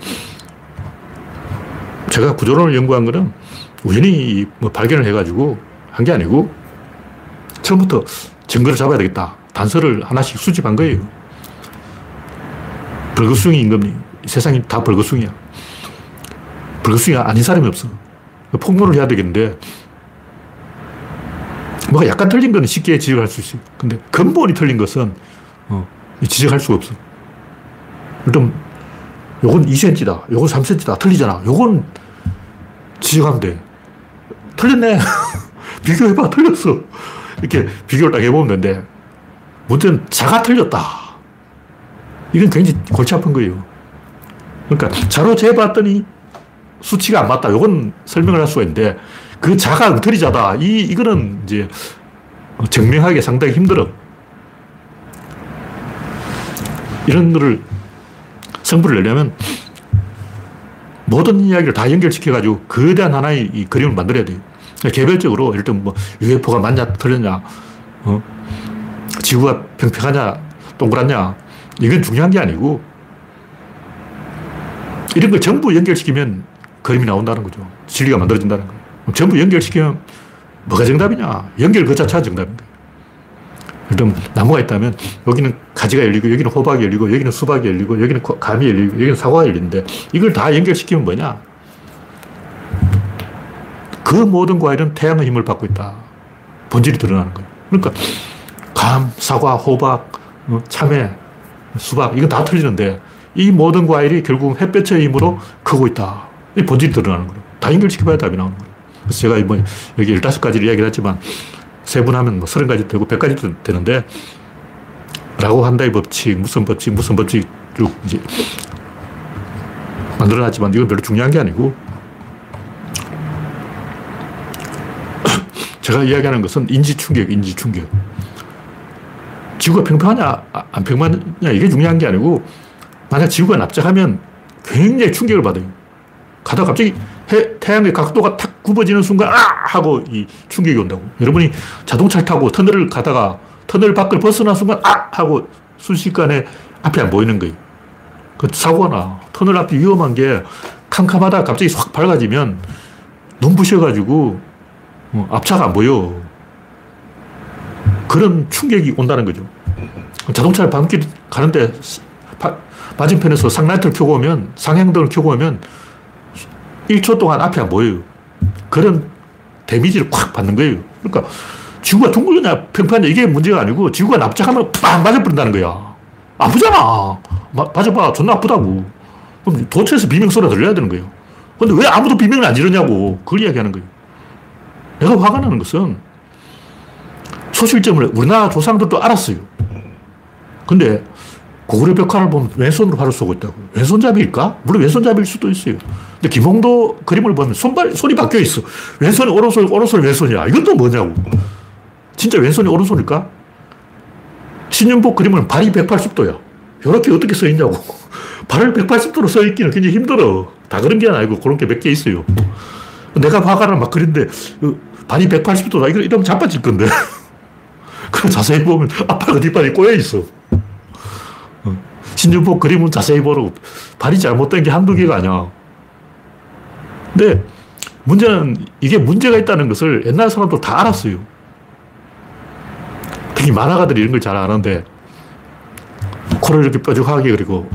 S1: 제가 구조론을 연구한 거는 우연히 뭐 발견을 해가지고 한 게 아니고 처음부터 증거를 잡아야 되겠다. 단서를 하나씩 수집한 거예요. 벌거숭이 임금님. 세상이 다 벌거숭이야. 벌거숭이가 아닌 사람이 없어. 폭로를 해야 되겠는데, 뭐가 약간 틀린 건 쉽게 지적할 수 있어요. 근데 근본이 틀린 것은, 어, 지적할 수가 없어. 일단, 요건 2cm다. 요건 3cm다. 틀리잖아. 요건 지적하면 돼. 틀렸네. 비교해봐. 틀렸어. 이렇게 비교를 딱 해보면 되는데, 문제는 자가 틀렸다. 이건 굉장히 골치 아픈 거예요. 그러니까 자로 재봤더니 수치가 안 맞다. 이건 설명을 할 수가 있는데, 그 자가 엉터리 자다. 이, 이거는 이제 증명하기 상당히 힘들어. 이런 거를 성부를 내려면 모든 이야기를 다 연결시켜가지고 거대한 하나의 이 그림을 만들어야 돼요. 개별적으로, 예를 들면 뭐, UFO가 맞냐, 틀렸냐, 어? 지구가 평평하냐, 동그랗냐, 이건 중요한 게 아니고, 이런 걸 전부 연결시키면 그림이 나온다는 거죠. 진리가 만들어진다는 거예요. 전부 연결시키면 뭐가 정답이냐? 연결 그 자체가 정답인 거예요. 일단 나무가 있다면 여기는 가지가 열리고 여기는 호박이 열리고 여기는 수박이 열리고 여기는 감이 열리고 여기는 사과가 열리는데 이걸 다 연결시키면 뭐냐? 그 모든 과일은 태양의 힘을 받고 있다. 본질이 드러나는 거예요. 그러니까 감, 사과, 호박, 어, 참외, 수박 이건 다 틀리는데 이 모든 과일이 결국 햇볕의 힘으로 크고 있다. 이 본질이 드러나는 거예요. 다 연결시켜봐야 답이 나오는 거예요. 그래서 제가 이번 여기 15가지를 이야기를 했지만 세분하면 뭐 30가지 되고 100가지 되는데 라고 한다의 법칙, 무슨 법칙, 무슨 법칙 쭉 이제 만들어놨지만 이건 별로 중요한 게 아니고 제가 이야기하는 것은 인지 충격, 인지 충격. 지구가 평평하냐, 아, 안 평평하냐, 이게 중요한 게 아니고, 만약 지구가 납작하면 굉장히 충격을 받아요. 가다가 갑자기 해, 태양의 각도가 탁 굽어지는 순간, 아! 하고 이 충격이 온다고. 여러분이 자동차를 타고 터널을 가다가 터널 밖을 벗어난 순간, 아! 하고 순식간에 앞이 안 보이는 거예요. 그 사고가 나. 터널 앞이 위험한 게 캄캄하다 갑자기 확 밝아지면 눈부셔가지고 어, 앞차가 안 보여. 그런 충격이 온다는 거죠. 자동차를 밤길 가는데 바, 맞은편에서 상라이트를 켜고 오면, 상향등을 켜고 오면 1초 동안 앞이 안 보여요. 그런 데미지를 콱 받는 거예요. 그러니까 지구가 둥글냐 평평하냐 이게 문제가 아니고 지구가 납작하면 빵 맞아버린다는 거야. 아프잖아. 마, 맞아봐. 존나 아프다고. 그럼 도처에서 비명소리가 들려야 되는 거예요. 근데 왜 아무도 비명을 안 지르냐고. 그걸 이야기하는 거예요. 내가 화가 나는 것은 소실점을 우리나라 조상들도 알았어요. 근데 고구려 벽화를 보면 왼손으로 활을 쏘고 있다고. 왼손잡이일까? 물론 왼손잡이일 수도 있어요. 근데 김홍도 그림을 보면 손발, 손이 바뀌어 있어. 왼손이 오른손, 오른손이 왼손이야. 이건 또 뭐냐고. 진짜 왼손이 오른손일까? 신윤복 그림은 발이 180도야. 이렇게 어떻게 써 있냐고. 발을 180도로 써 있기는 굉장히 힘들어. 다 그런 게 아니고 그런 게 몇 개 있어요. 내가 화가를 막 그린데 그 발이 180도다. 이러면 자빠질 건데. 그 자세히 보면 앞발 뒷발이 꼬여 있어. 어. 신주복 그림은 자세히 보라고. 발이 잘못된 게 한두 개가 아니야. 근데 문제는 이게 문제가 있다는 것을 옛날 사람도 다 알았어요. 특히 만화가들이 이런 걸 잘 아는데 코를 이렇게 뾰족하게 그리고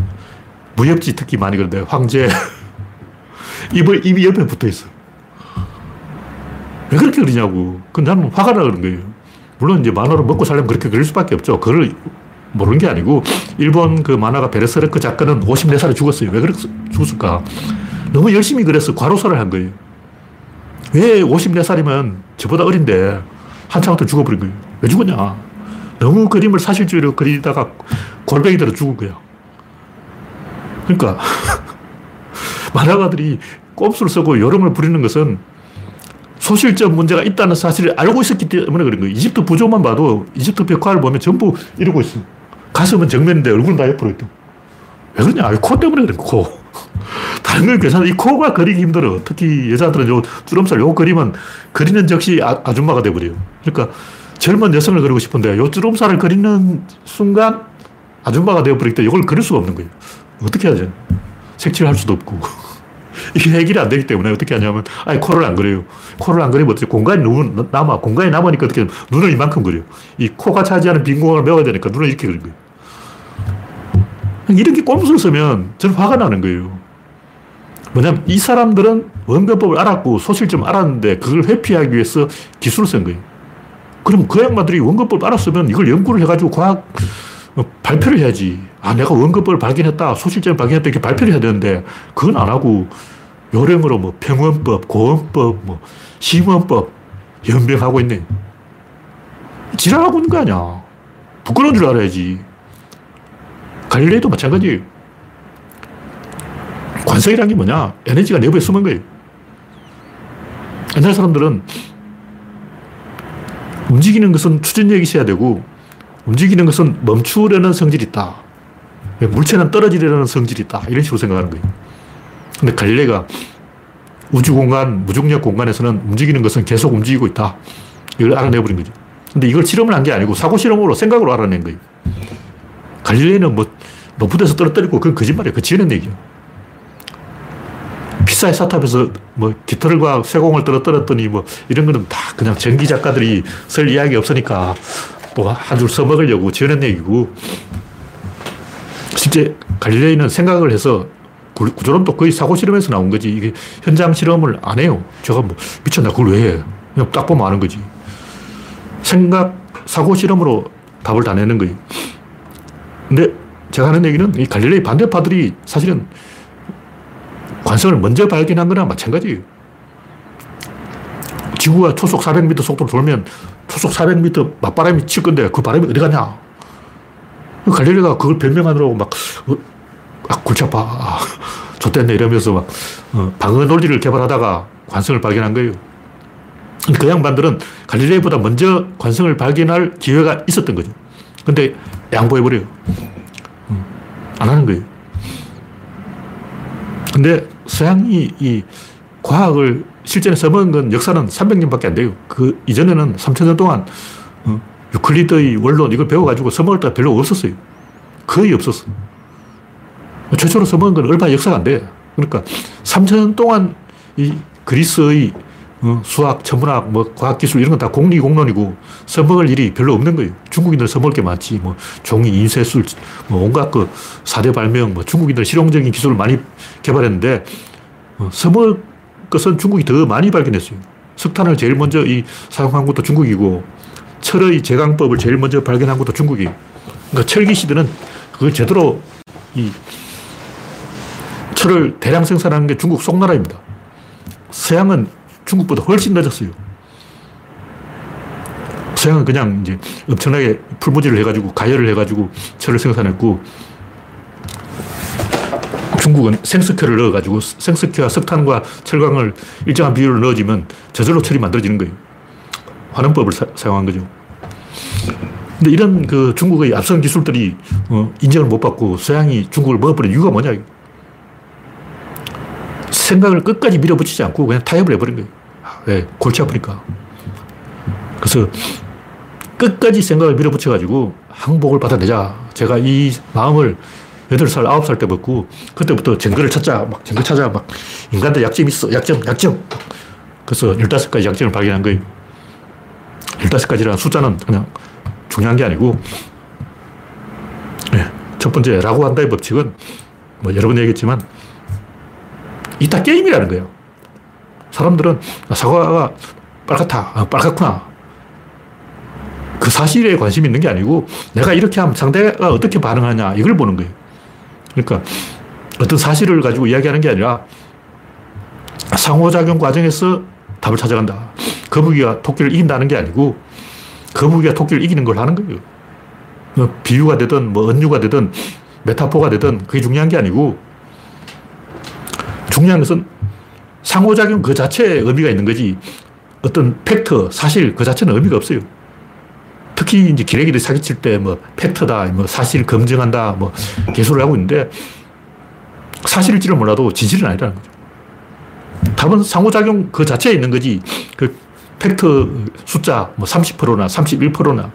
S1: 무협지 특히 많이 그런데 황제 입을, 입이 옆에 붙어 있어. 왜 그렇게 그리냐고. 그 나는 화가 나 그런 거예요. 물론 이제 만화로 먹고 살려면 그렇게 그릴 수밖에 없죠. 그걸 모르는 게 아니고 일본 그 만화가 베르세르크 작가는 54살에 죽었어요. 왜 그렇게 죽었을까? 너무 열심히 그래서 과로사를 한 거예요. 왜 54살이면 저보다 어린데 한참 더 죽어버린 거예요. 왜 죽었냐? 너무 그림을 사실주의로 그리다가 골뱅이 들어 죽은 거야. 그러니까 만화가들이 꼼수를 쓰고 요령을 부리는 것은 소실적 문제가 있다는 사실을 알고 있었기 때문에 그런 거예요. 이집트 부조만 봐도 이집트 벽화를 보면 전부 이러고 있어. 가슴은 정면인데 얼굴은 다 옆으로 있다. 왜 그러냐? 코 때문에 그래, 코. 다른 건 괜찮아. 이 코가 그리기 힘들어. 특히 여자들은 요 주름살 요 그리면 그리는 즉시 아, 아줌마가 돼버려요. 그러니까 젊은 여성을 그리고 싶은데 요 주름살을 그리는 순간 아줌마가 되어버리기 때문에 이걸 그릴 수가 없는 거예요. 어떻게 하죠? 색칠할 수도 없고. 이게 해결이 안 되기 때문에 어떻게 하냐면, 아예 코를 안 그려요. 코를 안 그리면 어떻게 공간이 눈, 남아. 공간이 남으니까 어떻게 눈을 이만큼 그려요. 이 코가 차지하는 빈 공간을 메워야 되니까 눈을 이렇게 그린 거예요. 이렇게 꼼수를 쓰면 저는 화가 나는 거예요. 뭐냐면 이 사람들은 원근법을 알았고 소실점 알았는데 그걸 회피하기 위해서 기술을 쓴 거예요. 그럼 그 양반들이 원근법 알았으면 이걸 연구를 해가지고 과학 어, 발표를 해야지. 아, 내가 원근법을 발견했다, 소실점을 발견했다, 이렇게 발표를 해야 되는데, 그건 안 하고, 요령으로 뭐 평원법, 고원법, 뭐 심원법 연병하고 있네. 지랄하고 있는 거 아니야. 부끄러운 줄 알아야지. 갈릴레이도 마찬가지예요. 관성이란 게 뭐냐? 에너지가 내부에 숨은 거예요. 옛날 사람들은 움직이는 것은 추진력이 있어야 되고 움직이는 것은 멈추려는 성질이 있다. 물체는 떨어지려는 성질이 있다. 이런 식으로 생각하는 거예요. 근데 갈릴레가 우주 공간, 무중력 공간에서는 움직이는 것은 계속 움직이고 있다. 이걸 알아내버린 거죠. 근데 이걸 실험을 한 게 아니고 사고 실험으로 생각으로 알아낸 거예요. 갈릴레는 뭐 높은 데서 떨어뜨리고 그건 거짓말이에요. 그 지어낸 얘기죠. 피사의 사탑에서 뭐 깃털과 쇠공을 떨어뜨렸더니 뭐 이런 거는 다 그냥 전기 작가들이 쓸 이야기 없으니까 또한줄 써먹으려고 지어낸 얘기고 실제 갈릴레이는 생각을 해서 구조론도 거의 사고 실험에서 나온 거지 이게 현장 실험을 안 해요. 제가 뭐 미쳤나 그걸 왜 해? 그냥 딱 보면 아는 거지. 생각 사고 실험으로 답을 다 내는 거예요. 근데 제가 하는 얘기는 이 갈릴레이 반대파들이 사실은 관성을 먼저 발견한 거나 마찬가지예요. 지구가 초속 400m 속도로 돌면 초속 400m 맞바람이 칠 건데 그 바람이 어디 가냐? 갈릴레가 그걸 변명하느라고 막, 어, 아, 골치 아파. 아, 좋됐네. 이러면서 막, 어, 방어 논리를 개발하다가 관성을 발견한 거예요. 그 양반들은 갈릴레이보다 먼저 관성을 발견할 기회가 있었던 거죠. 근데 양보해버려요. 음, 안 하는 거예요. 근데 서양이 이 과학을 실전에 써먹은 건 역사는 300년밖에 안 돼요. 그 이전에는 3000년 동안 어, 유클리드의 원론 이걸 배워가지고 써먹을 때가 별로 없었어요. 거의 없었어. 최초로 써먹은 건 얼마 역사가 안 돼. 그러니까 3000년 동안 이 그리스의 어, 수학, 천문학, 뭐 과학기술 이런 건 다 공리 공론이고 써먹을 일이 별로 없는 거예요. 중국인들 써먹을 게 많지. 뭐 종이, 인쇄술, 뭐 온갖 그 사대 발명, 뭐 중국인들 실용적인 기술을 많이 개발했는데 어, 써먹을 것은 중국이 더 많이 발견했어요. 석탄을 제일 먼저 이 사용한 것도 중국이고 철의 제강법을 제일 먼저 발견한 것도 중국이에요. 그러니까 철기 시대는 그걸 제대로 이 철을 대량 생산하는 게 중국 송나라입니다. 서양은 중국보다 훨씬 늦었어요. 서양은 그냥 이제 엄청나게 풀무지를 해가지고 가열을 해가지고 철을 생산했고 중국은 생석회를 넣어가지고 생석회와 석탄과 철강을 일정한 비율을 넣어주면 저절로 철이 만들어지는 거예요. 환원법을 사, 용한 거죠. 근데 이런 그 중국의 앞선 기술들이 어, 인정을 못 받고 서양이 중국을 먹어버린 이유가 뭐냐. 생각을 끝까지 밀어붙이지 않고 그냥 타협을 해버린 거예요. 왜? 골치 아프니까. 그래서 끝까지 생각을 밀어붙여가지고 항복을 받아내자. 제가 이 마음을 8살, 9살 때 먹고, 그때부터 증거를 찾자. 막 증거 찾아. 막 인간들 약점이 있어. 약점, 약점. 그래서 15가지 약점을 발견한 거예요. 15가지라는 숫자는 그냥 중요한 게 아니고, 네. 첫 번째, 라고 한다의 법칙은 뭐 여러 번 얘기했지만, 이다 게임이라는 거예요. 사람들은 아, 사과가 빨갛다. 아, 빨갛구나. 그 사실에 관심이 있는 게 아니고 내가 이렇게 하면 상대가 어떻게 반응하냐 이걸 보는 거예요. 그러니까 어떤 사실을 가지고 이야기하는 게 아니라 상호작용 과정에서 답을 찾아간다. 거북이가 토끼를 이긴다는 게 아니고 거북이가 토끼를 이기는 걸 하는 거예요. 뭐 비유가 되든 뭐 은유가 되든 메타포가 되든 그게 중요한 게 아니고 중요한 것은 상호작용 그 자체에 의미가 있는 거지 어떤 팩트, 사실 그 자체는 의미가 없어요. 특히 이제 기레기들 사기칠 때 뭐 팩트다, 뭐 사실 검증한다, 뭐 개소를 하고 있는데 사실일지를 몰라도 진실은 아니라는 거죠. 답은 상호작용 그 자체에 있는 거지 그 팩트 숫자 뭐 30%나 31%나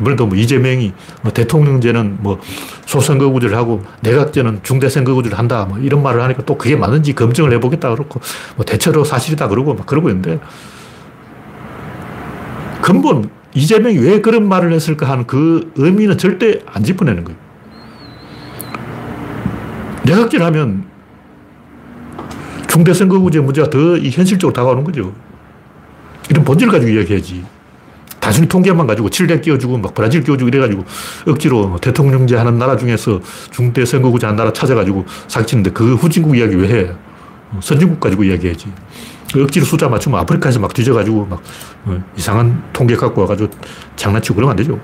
S1: 이번에도 뭐 이재명이 뭐 대통령제는 뭐 소선거구제를 하고 내각제는 중대선거구제를 한다 뭐 이런 말을 하니까 또 그게 맞는지 검증을 해보겠다 그렇고 뭐 대체로 사실이다 그러고 막 그러고 있는데 근본 이재명이 왜 그런 말을 했을까 하는 그 의미는 절대 안 짚어내는 거예요. 내각제를 하면 중대선거구제 문제가 더 현실적으로 다가오는 거죠. 이런 본질을 가지고 이야기해야지. 단순히 통계만 가지고 칠대 끼워주고 막 브라질 끼워주고 이래가지고 억지로 대통령제 하는 나라 중에서 중대 선거구제 하는 나라 찾아가지고 사기치는데 그 후진국 이야기 왜 해? 선진국 가지고 이야기해야지. 억지로 숫자 맞추면 아프리카에서 막 뒤져가지고 막 어, 이상한 통계 갖고 와가지고 장난치고 그러면 안 되죠.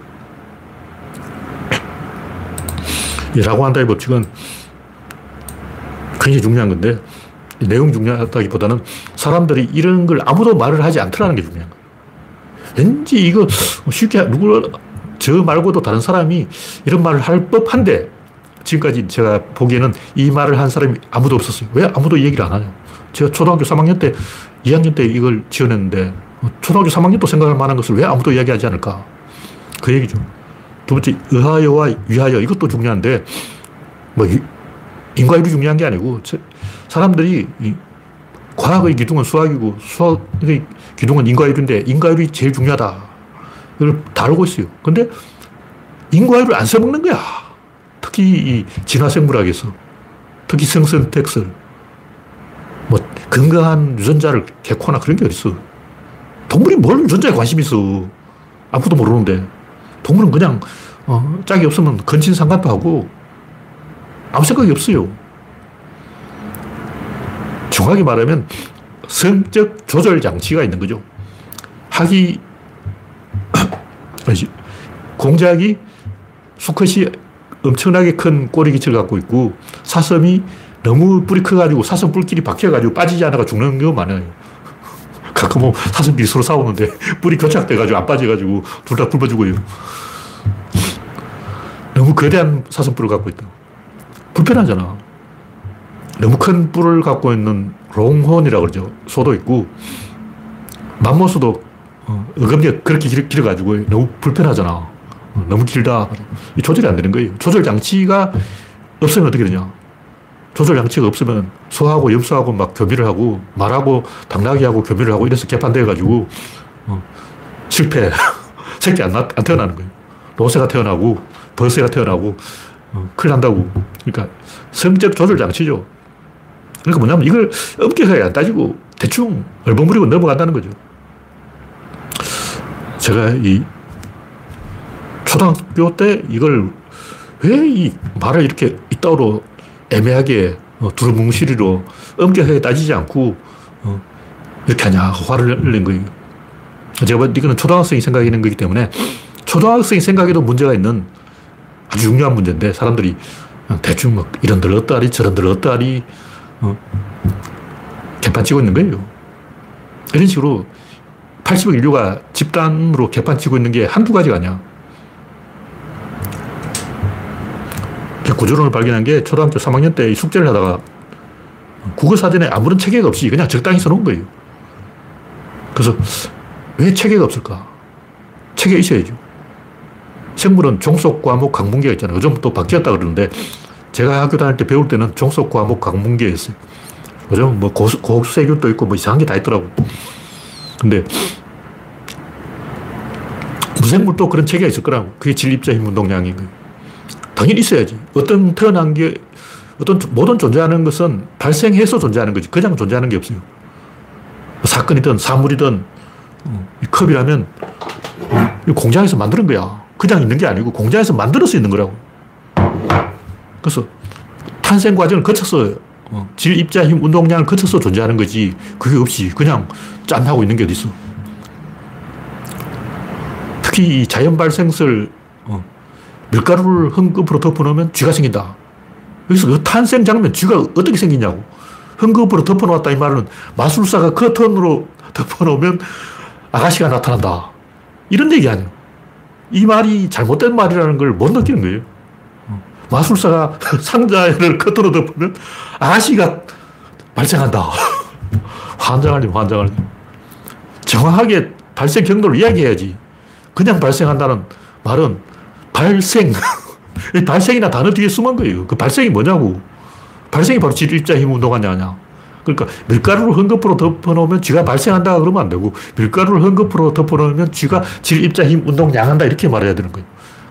S1: 라고 한다의 법칙은 굉장히 중요한 건데 내용 중요하다기보다는 사람들이 이런 걸 아무도 말을 하지 않더라는 게 중요한 거예요. 왠지 이거 쉽게 누구, 저 말고도 다른 사람이 이런 말을 할 법한데 지금까지 제가 보기에는 이 말을 한 사람이 아무도 없었어요. 왜 아무도 얘기를 안 하냐. 제가 초등학교 3학년 때, 2학년 때 이걸 지어냈는데 초등학교 3학년 도 생각할 만한 것을 왜 아무도 이야기하지 않을까. 그 얘기죠. 두 번째, 의하여와 위하여 이것도 중요한데 뭐 인과율이 중요한 게 아니고 사람들이 과학의 기둥은 수학이고 수학의 기둥은 인과율인데 인과율이 제일 중요하다. 이걸 다 알고 있어요. 근데 인과율을 안 써먹는 거야. 특히 이 진화생물학에서. 특히 성선택설. 뭐 건강한 유전자를 개코나 그런 게 어딨어. 동물이 뭘 유전자에 관심 있어. 아무도 모르는데. 동물은 그냥 어, 짝이 없으면 건친상간도 하고 아무 생각이 없어요. 정확히 말하면 성적 조절 장치가 있는 거죠. 학이, 공작이 수컷이 엄청나게 큰 꼬리 기체를 갖고 있고 사슴이 너무 뿔이 커가지고 사슴 뿔끼리 박혀가지고 빠지지 않아가 죽는 경우 많아요. 가끔 뭐 사슴끼리 서로 싸우는데 뿔이 교착돼가지고 안 빠져가지고 둘 다 굶어 죽어요. 너무 거대한 사슴뿔을 갖고 있다. 불편하잖아. 너무 큰 뿔을 갖고 있는 롱혼이라고 그러죠. 소도 있고, 맘모스도 어, 어금니가 그렇게 길, 어가지고 너무 불편하잖아. 어, 너무 길다. 조절이 안 되는 거예요. 조절 장치가 없으면 어떻게 되냐. 조절 장치가 없으면 소하고 염소하고 막 교미를 하고 말하고 당나귀하고 교미를 하고 이래서 개판되어가지고 어, 실패. 새끼 안, 나, 안 태어나는 거예요. 노새가 태어나고 벌새가 태어나고 어, 큰일 난다고. 그러니까 성적 조절 장치죠. 그러니까 뭐냐면 이걸 엄격하게 안 따지고 대충 얼버무리고 넘어간다는 거죠. 제가 이 초등학교 때 이걸 왜 이 말을 이렇게 이따위로 애매하게 어, 두루뭉실이로 엄격하게 따지지 않고 어, 이렇게 하냐 화를 낸 거예요. 제가 볼 이거는 초등학생이 생각하는 거기 때문에 초등학생이 생각해도 문제가 있는 아주 중요한 문제인데 사람들이 대충 막 이런 들 어떠하리 저런 들 어떠하리 어? 개판 치고 있는 거예요. 이런 식으로 80억 인류가 집단으로 개판 치고 있는 게 한두 가지가 아니야. 구조론을 발견한 게 초등학교 3학년 때 숙제를 하다가 국어 사전에 아무런 체계가 없이 그냥 적당히 써놓은 거예요. 그래서 왜 체계가 없을까? 체계 있어야죠. 생물은 종속 과목 강문계가 있잖아요. 요즘 또 바뀌었다 그러는데 제가 학교 다닐 때 배울 때는 종속 과목 강문계였어요. 요즘 뭐 고수, 고수세균도 있고 뭐 이상한 게 다 있더라고. 근데 무생물도 그런 체계가 있을 거라고. 그게 진립자 힘 운동량인 거예요. 당연히 있어야지. 어떤 태어난 게, 어떤 모든 존재하는 것은 발생해서 존재하는 거지. 그냥 존재하는 게 없어요. 사건이든 사물이든 어, 컵이라면 공장에서 만드는 거야. 그냥 있는 게 아니고 공장에서 만들어서 있는 거라고. 그래서 탄생 과정을 어, 질, 입자, 힘, 운동량을 거쳐서 존재하는 거지. 그게 없이 그냥 짠 하고 있는 게 어딨어. 특히 이 자연 발생설 어, 밀가루를 헝겊으로 덮어놓으면 쥐가 생긴다. 여기서 그 탄생 장면 쥐가 어떻게 생기냐고. 헝겊으로 덮어놓았다 이 말은 마술사가 커튼으로 덮어놓으면 아가씨가 나타난다. 이런 얘기 아니에요. 이 말이 잘못된 말이라는 걸 못 느끼는 거예요. 마술사가 상자를 커튼으로 덮으면 아가씨가 발생한다. 환장하니 환장하니. 정확하게 발생 경로를 이야기해야지. 그냥 발생한다는 말은 발생. 발생이나 단어 뒤에 숨은 거예요. 그 발생이 뭐냐고. 발생이 바로 질입자 힘 운동하냐, 아냐. 그러니까 밀가루를 헝겊으로 덮어놓으면 쥐가 발생한다 그러면 안 되고 밀가루를 헝겊으로 덮어놓으면 쥐가 질, 입자, 힘, 운동 양한다 이렇게 말해야 되는 거예요.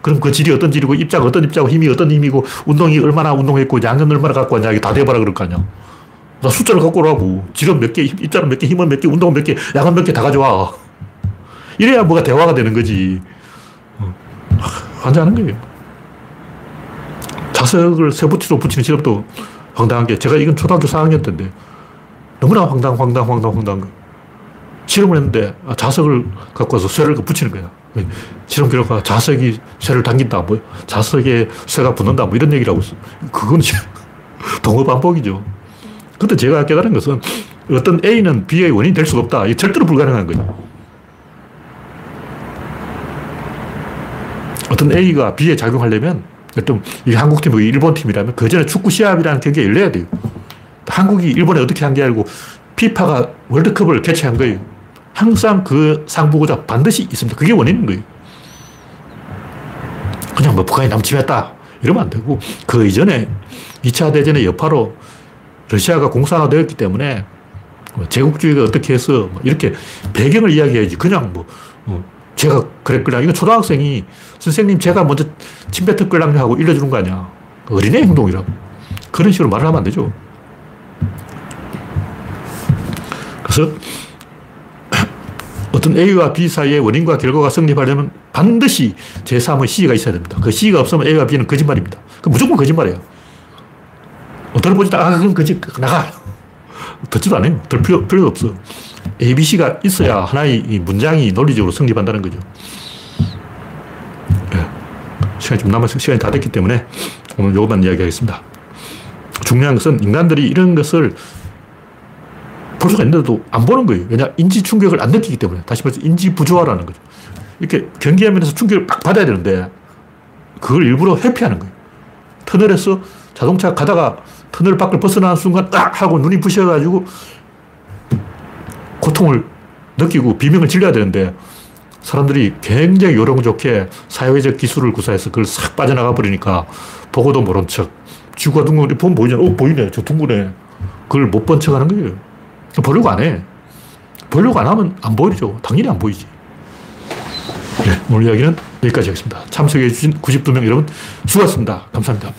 S1: 그럼 그 질이 어떤 질이고 입자가 어떤 입자고 힘이 어떤 힘이고 운동이 얼마나 운동했고 양은 얼마나 갖고 왔냐 이게 다 대봐라 그럴 거 아니야. 나 숫자를 갖고 오라고. 질은 몇 개, 입자는 몇 개, 힘은 몇 개, 운동은 몇 개, 양은 몇 개 다 가져와. 이래야 뭐가 대화가 되는 거지. 어. 환장하는 거예요. 자석을 세부치로 붙이는 실험도 황당한 게 제가 이건 초등학교 4학년 때인데 너무나 황당, 황당, 황당, 황당한 거 실험을 했는데 아, 자석을 갖고 와서 쇠를 붙이는 거야. 실험 결과 자석이 쇠를 당긴다, 뭐 자석에 쇠가 붙는다, 뭐 이런 얘기를 하고 있어. 그건 동어 반복이죠. 근데 제가 깨달은 것은 어떤 A는 B의 원인이 될 수가 없다. 이게 절대로 불가능한 거예요. 어떤 A가 B에 작용하려면 어떤 이게 한국 팀이고 일본 팀이라면 그 전에 축구 시합이라는 경기가 열려야 돼요. 한국이 일본에 어떻게 한게 아니고 피파가 월드컵을 개최한 거예요. 항상 그 상부고자 반드시 있습니다. 그게 원인인 거예요. 그냥 뭐 북한이 남침했다. 이러면 안 되고 그 이전에 2차 대전의 여파로 러시아가 공산화되었기 때문에 뭐 제국주의가 어떻게 해서 뭐 이렇게 배경을 이야기해야지. 그냥 뭐 어, 제가 그랬거나 이거 초등학생이 선생님 제가 먼저 침 뱉었걸랑요 하고 일러주는 거 아니야. 어린애 행동이라고. 그런 식으로 말을 하면 안 되죠. 그래서 어떤 A와 B 사이의 원인과 결과가 성립하려면 반드시 제3의 C가 있어야 됩니다. 그 C가 없으면 A와 B는 거짓말입니다. 그 무조건 거짓말이에요. 어떤 보지 아, 그건 거짓, 나가. 듣지도 않아요. 들 필요, 필요도 없어. ABC가 있어야 하나의 문장이 논리적으로 성립한다는 거죠. 네. 시간이 좀 남아서 시간이 다 됐기 때문에 오늘 요것만 이야기하겠습니다. 중요한 것은 인간들이 이런 것을 볼 수가 있는데도 안 보는 거예요. 왜냐? 인지 충격을 안 느끼기 때문에. 다시 말해서 인지 부조화라는 거죠. 이렇게 경기하면서 충격을 막 받아야 되는데 그걸 일부러 회피하는 거예요. 터널에서 자동차 가다가 터널 밖을 벗어나는 순간 딱 하고 눈이 부셔가지고 고통을 느끼고 비명을 질러야 되는데 사람들이 굉장히 요령 좋게 사회적 기술을 구사해서 그걸 싹 빠져나가 버리니까 보고도 모른 척. 지구가 둥근, 보면 보이잖아. 어, 보이네. 저 둥근해. 그걸 못 본 척 하는 거예요. 보려고 안 해. 보려고 안 하면 안 보이죠. 당연히 안 보이지. 네, 오늘 이야기는 여기까지 하겠습니다. 참석해주신 92명 여러분 수고하셨습니다. 감사합니다.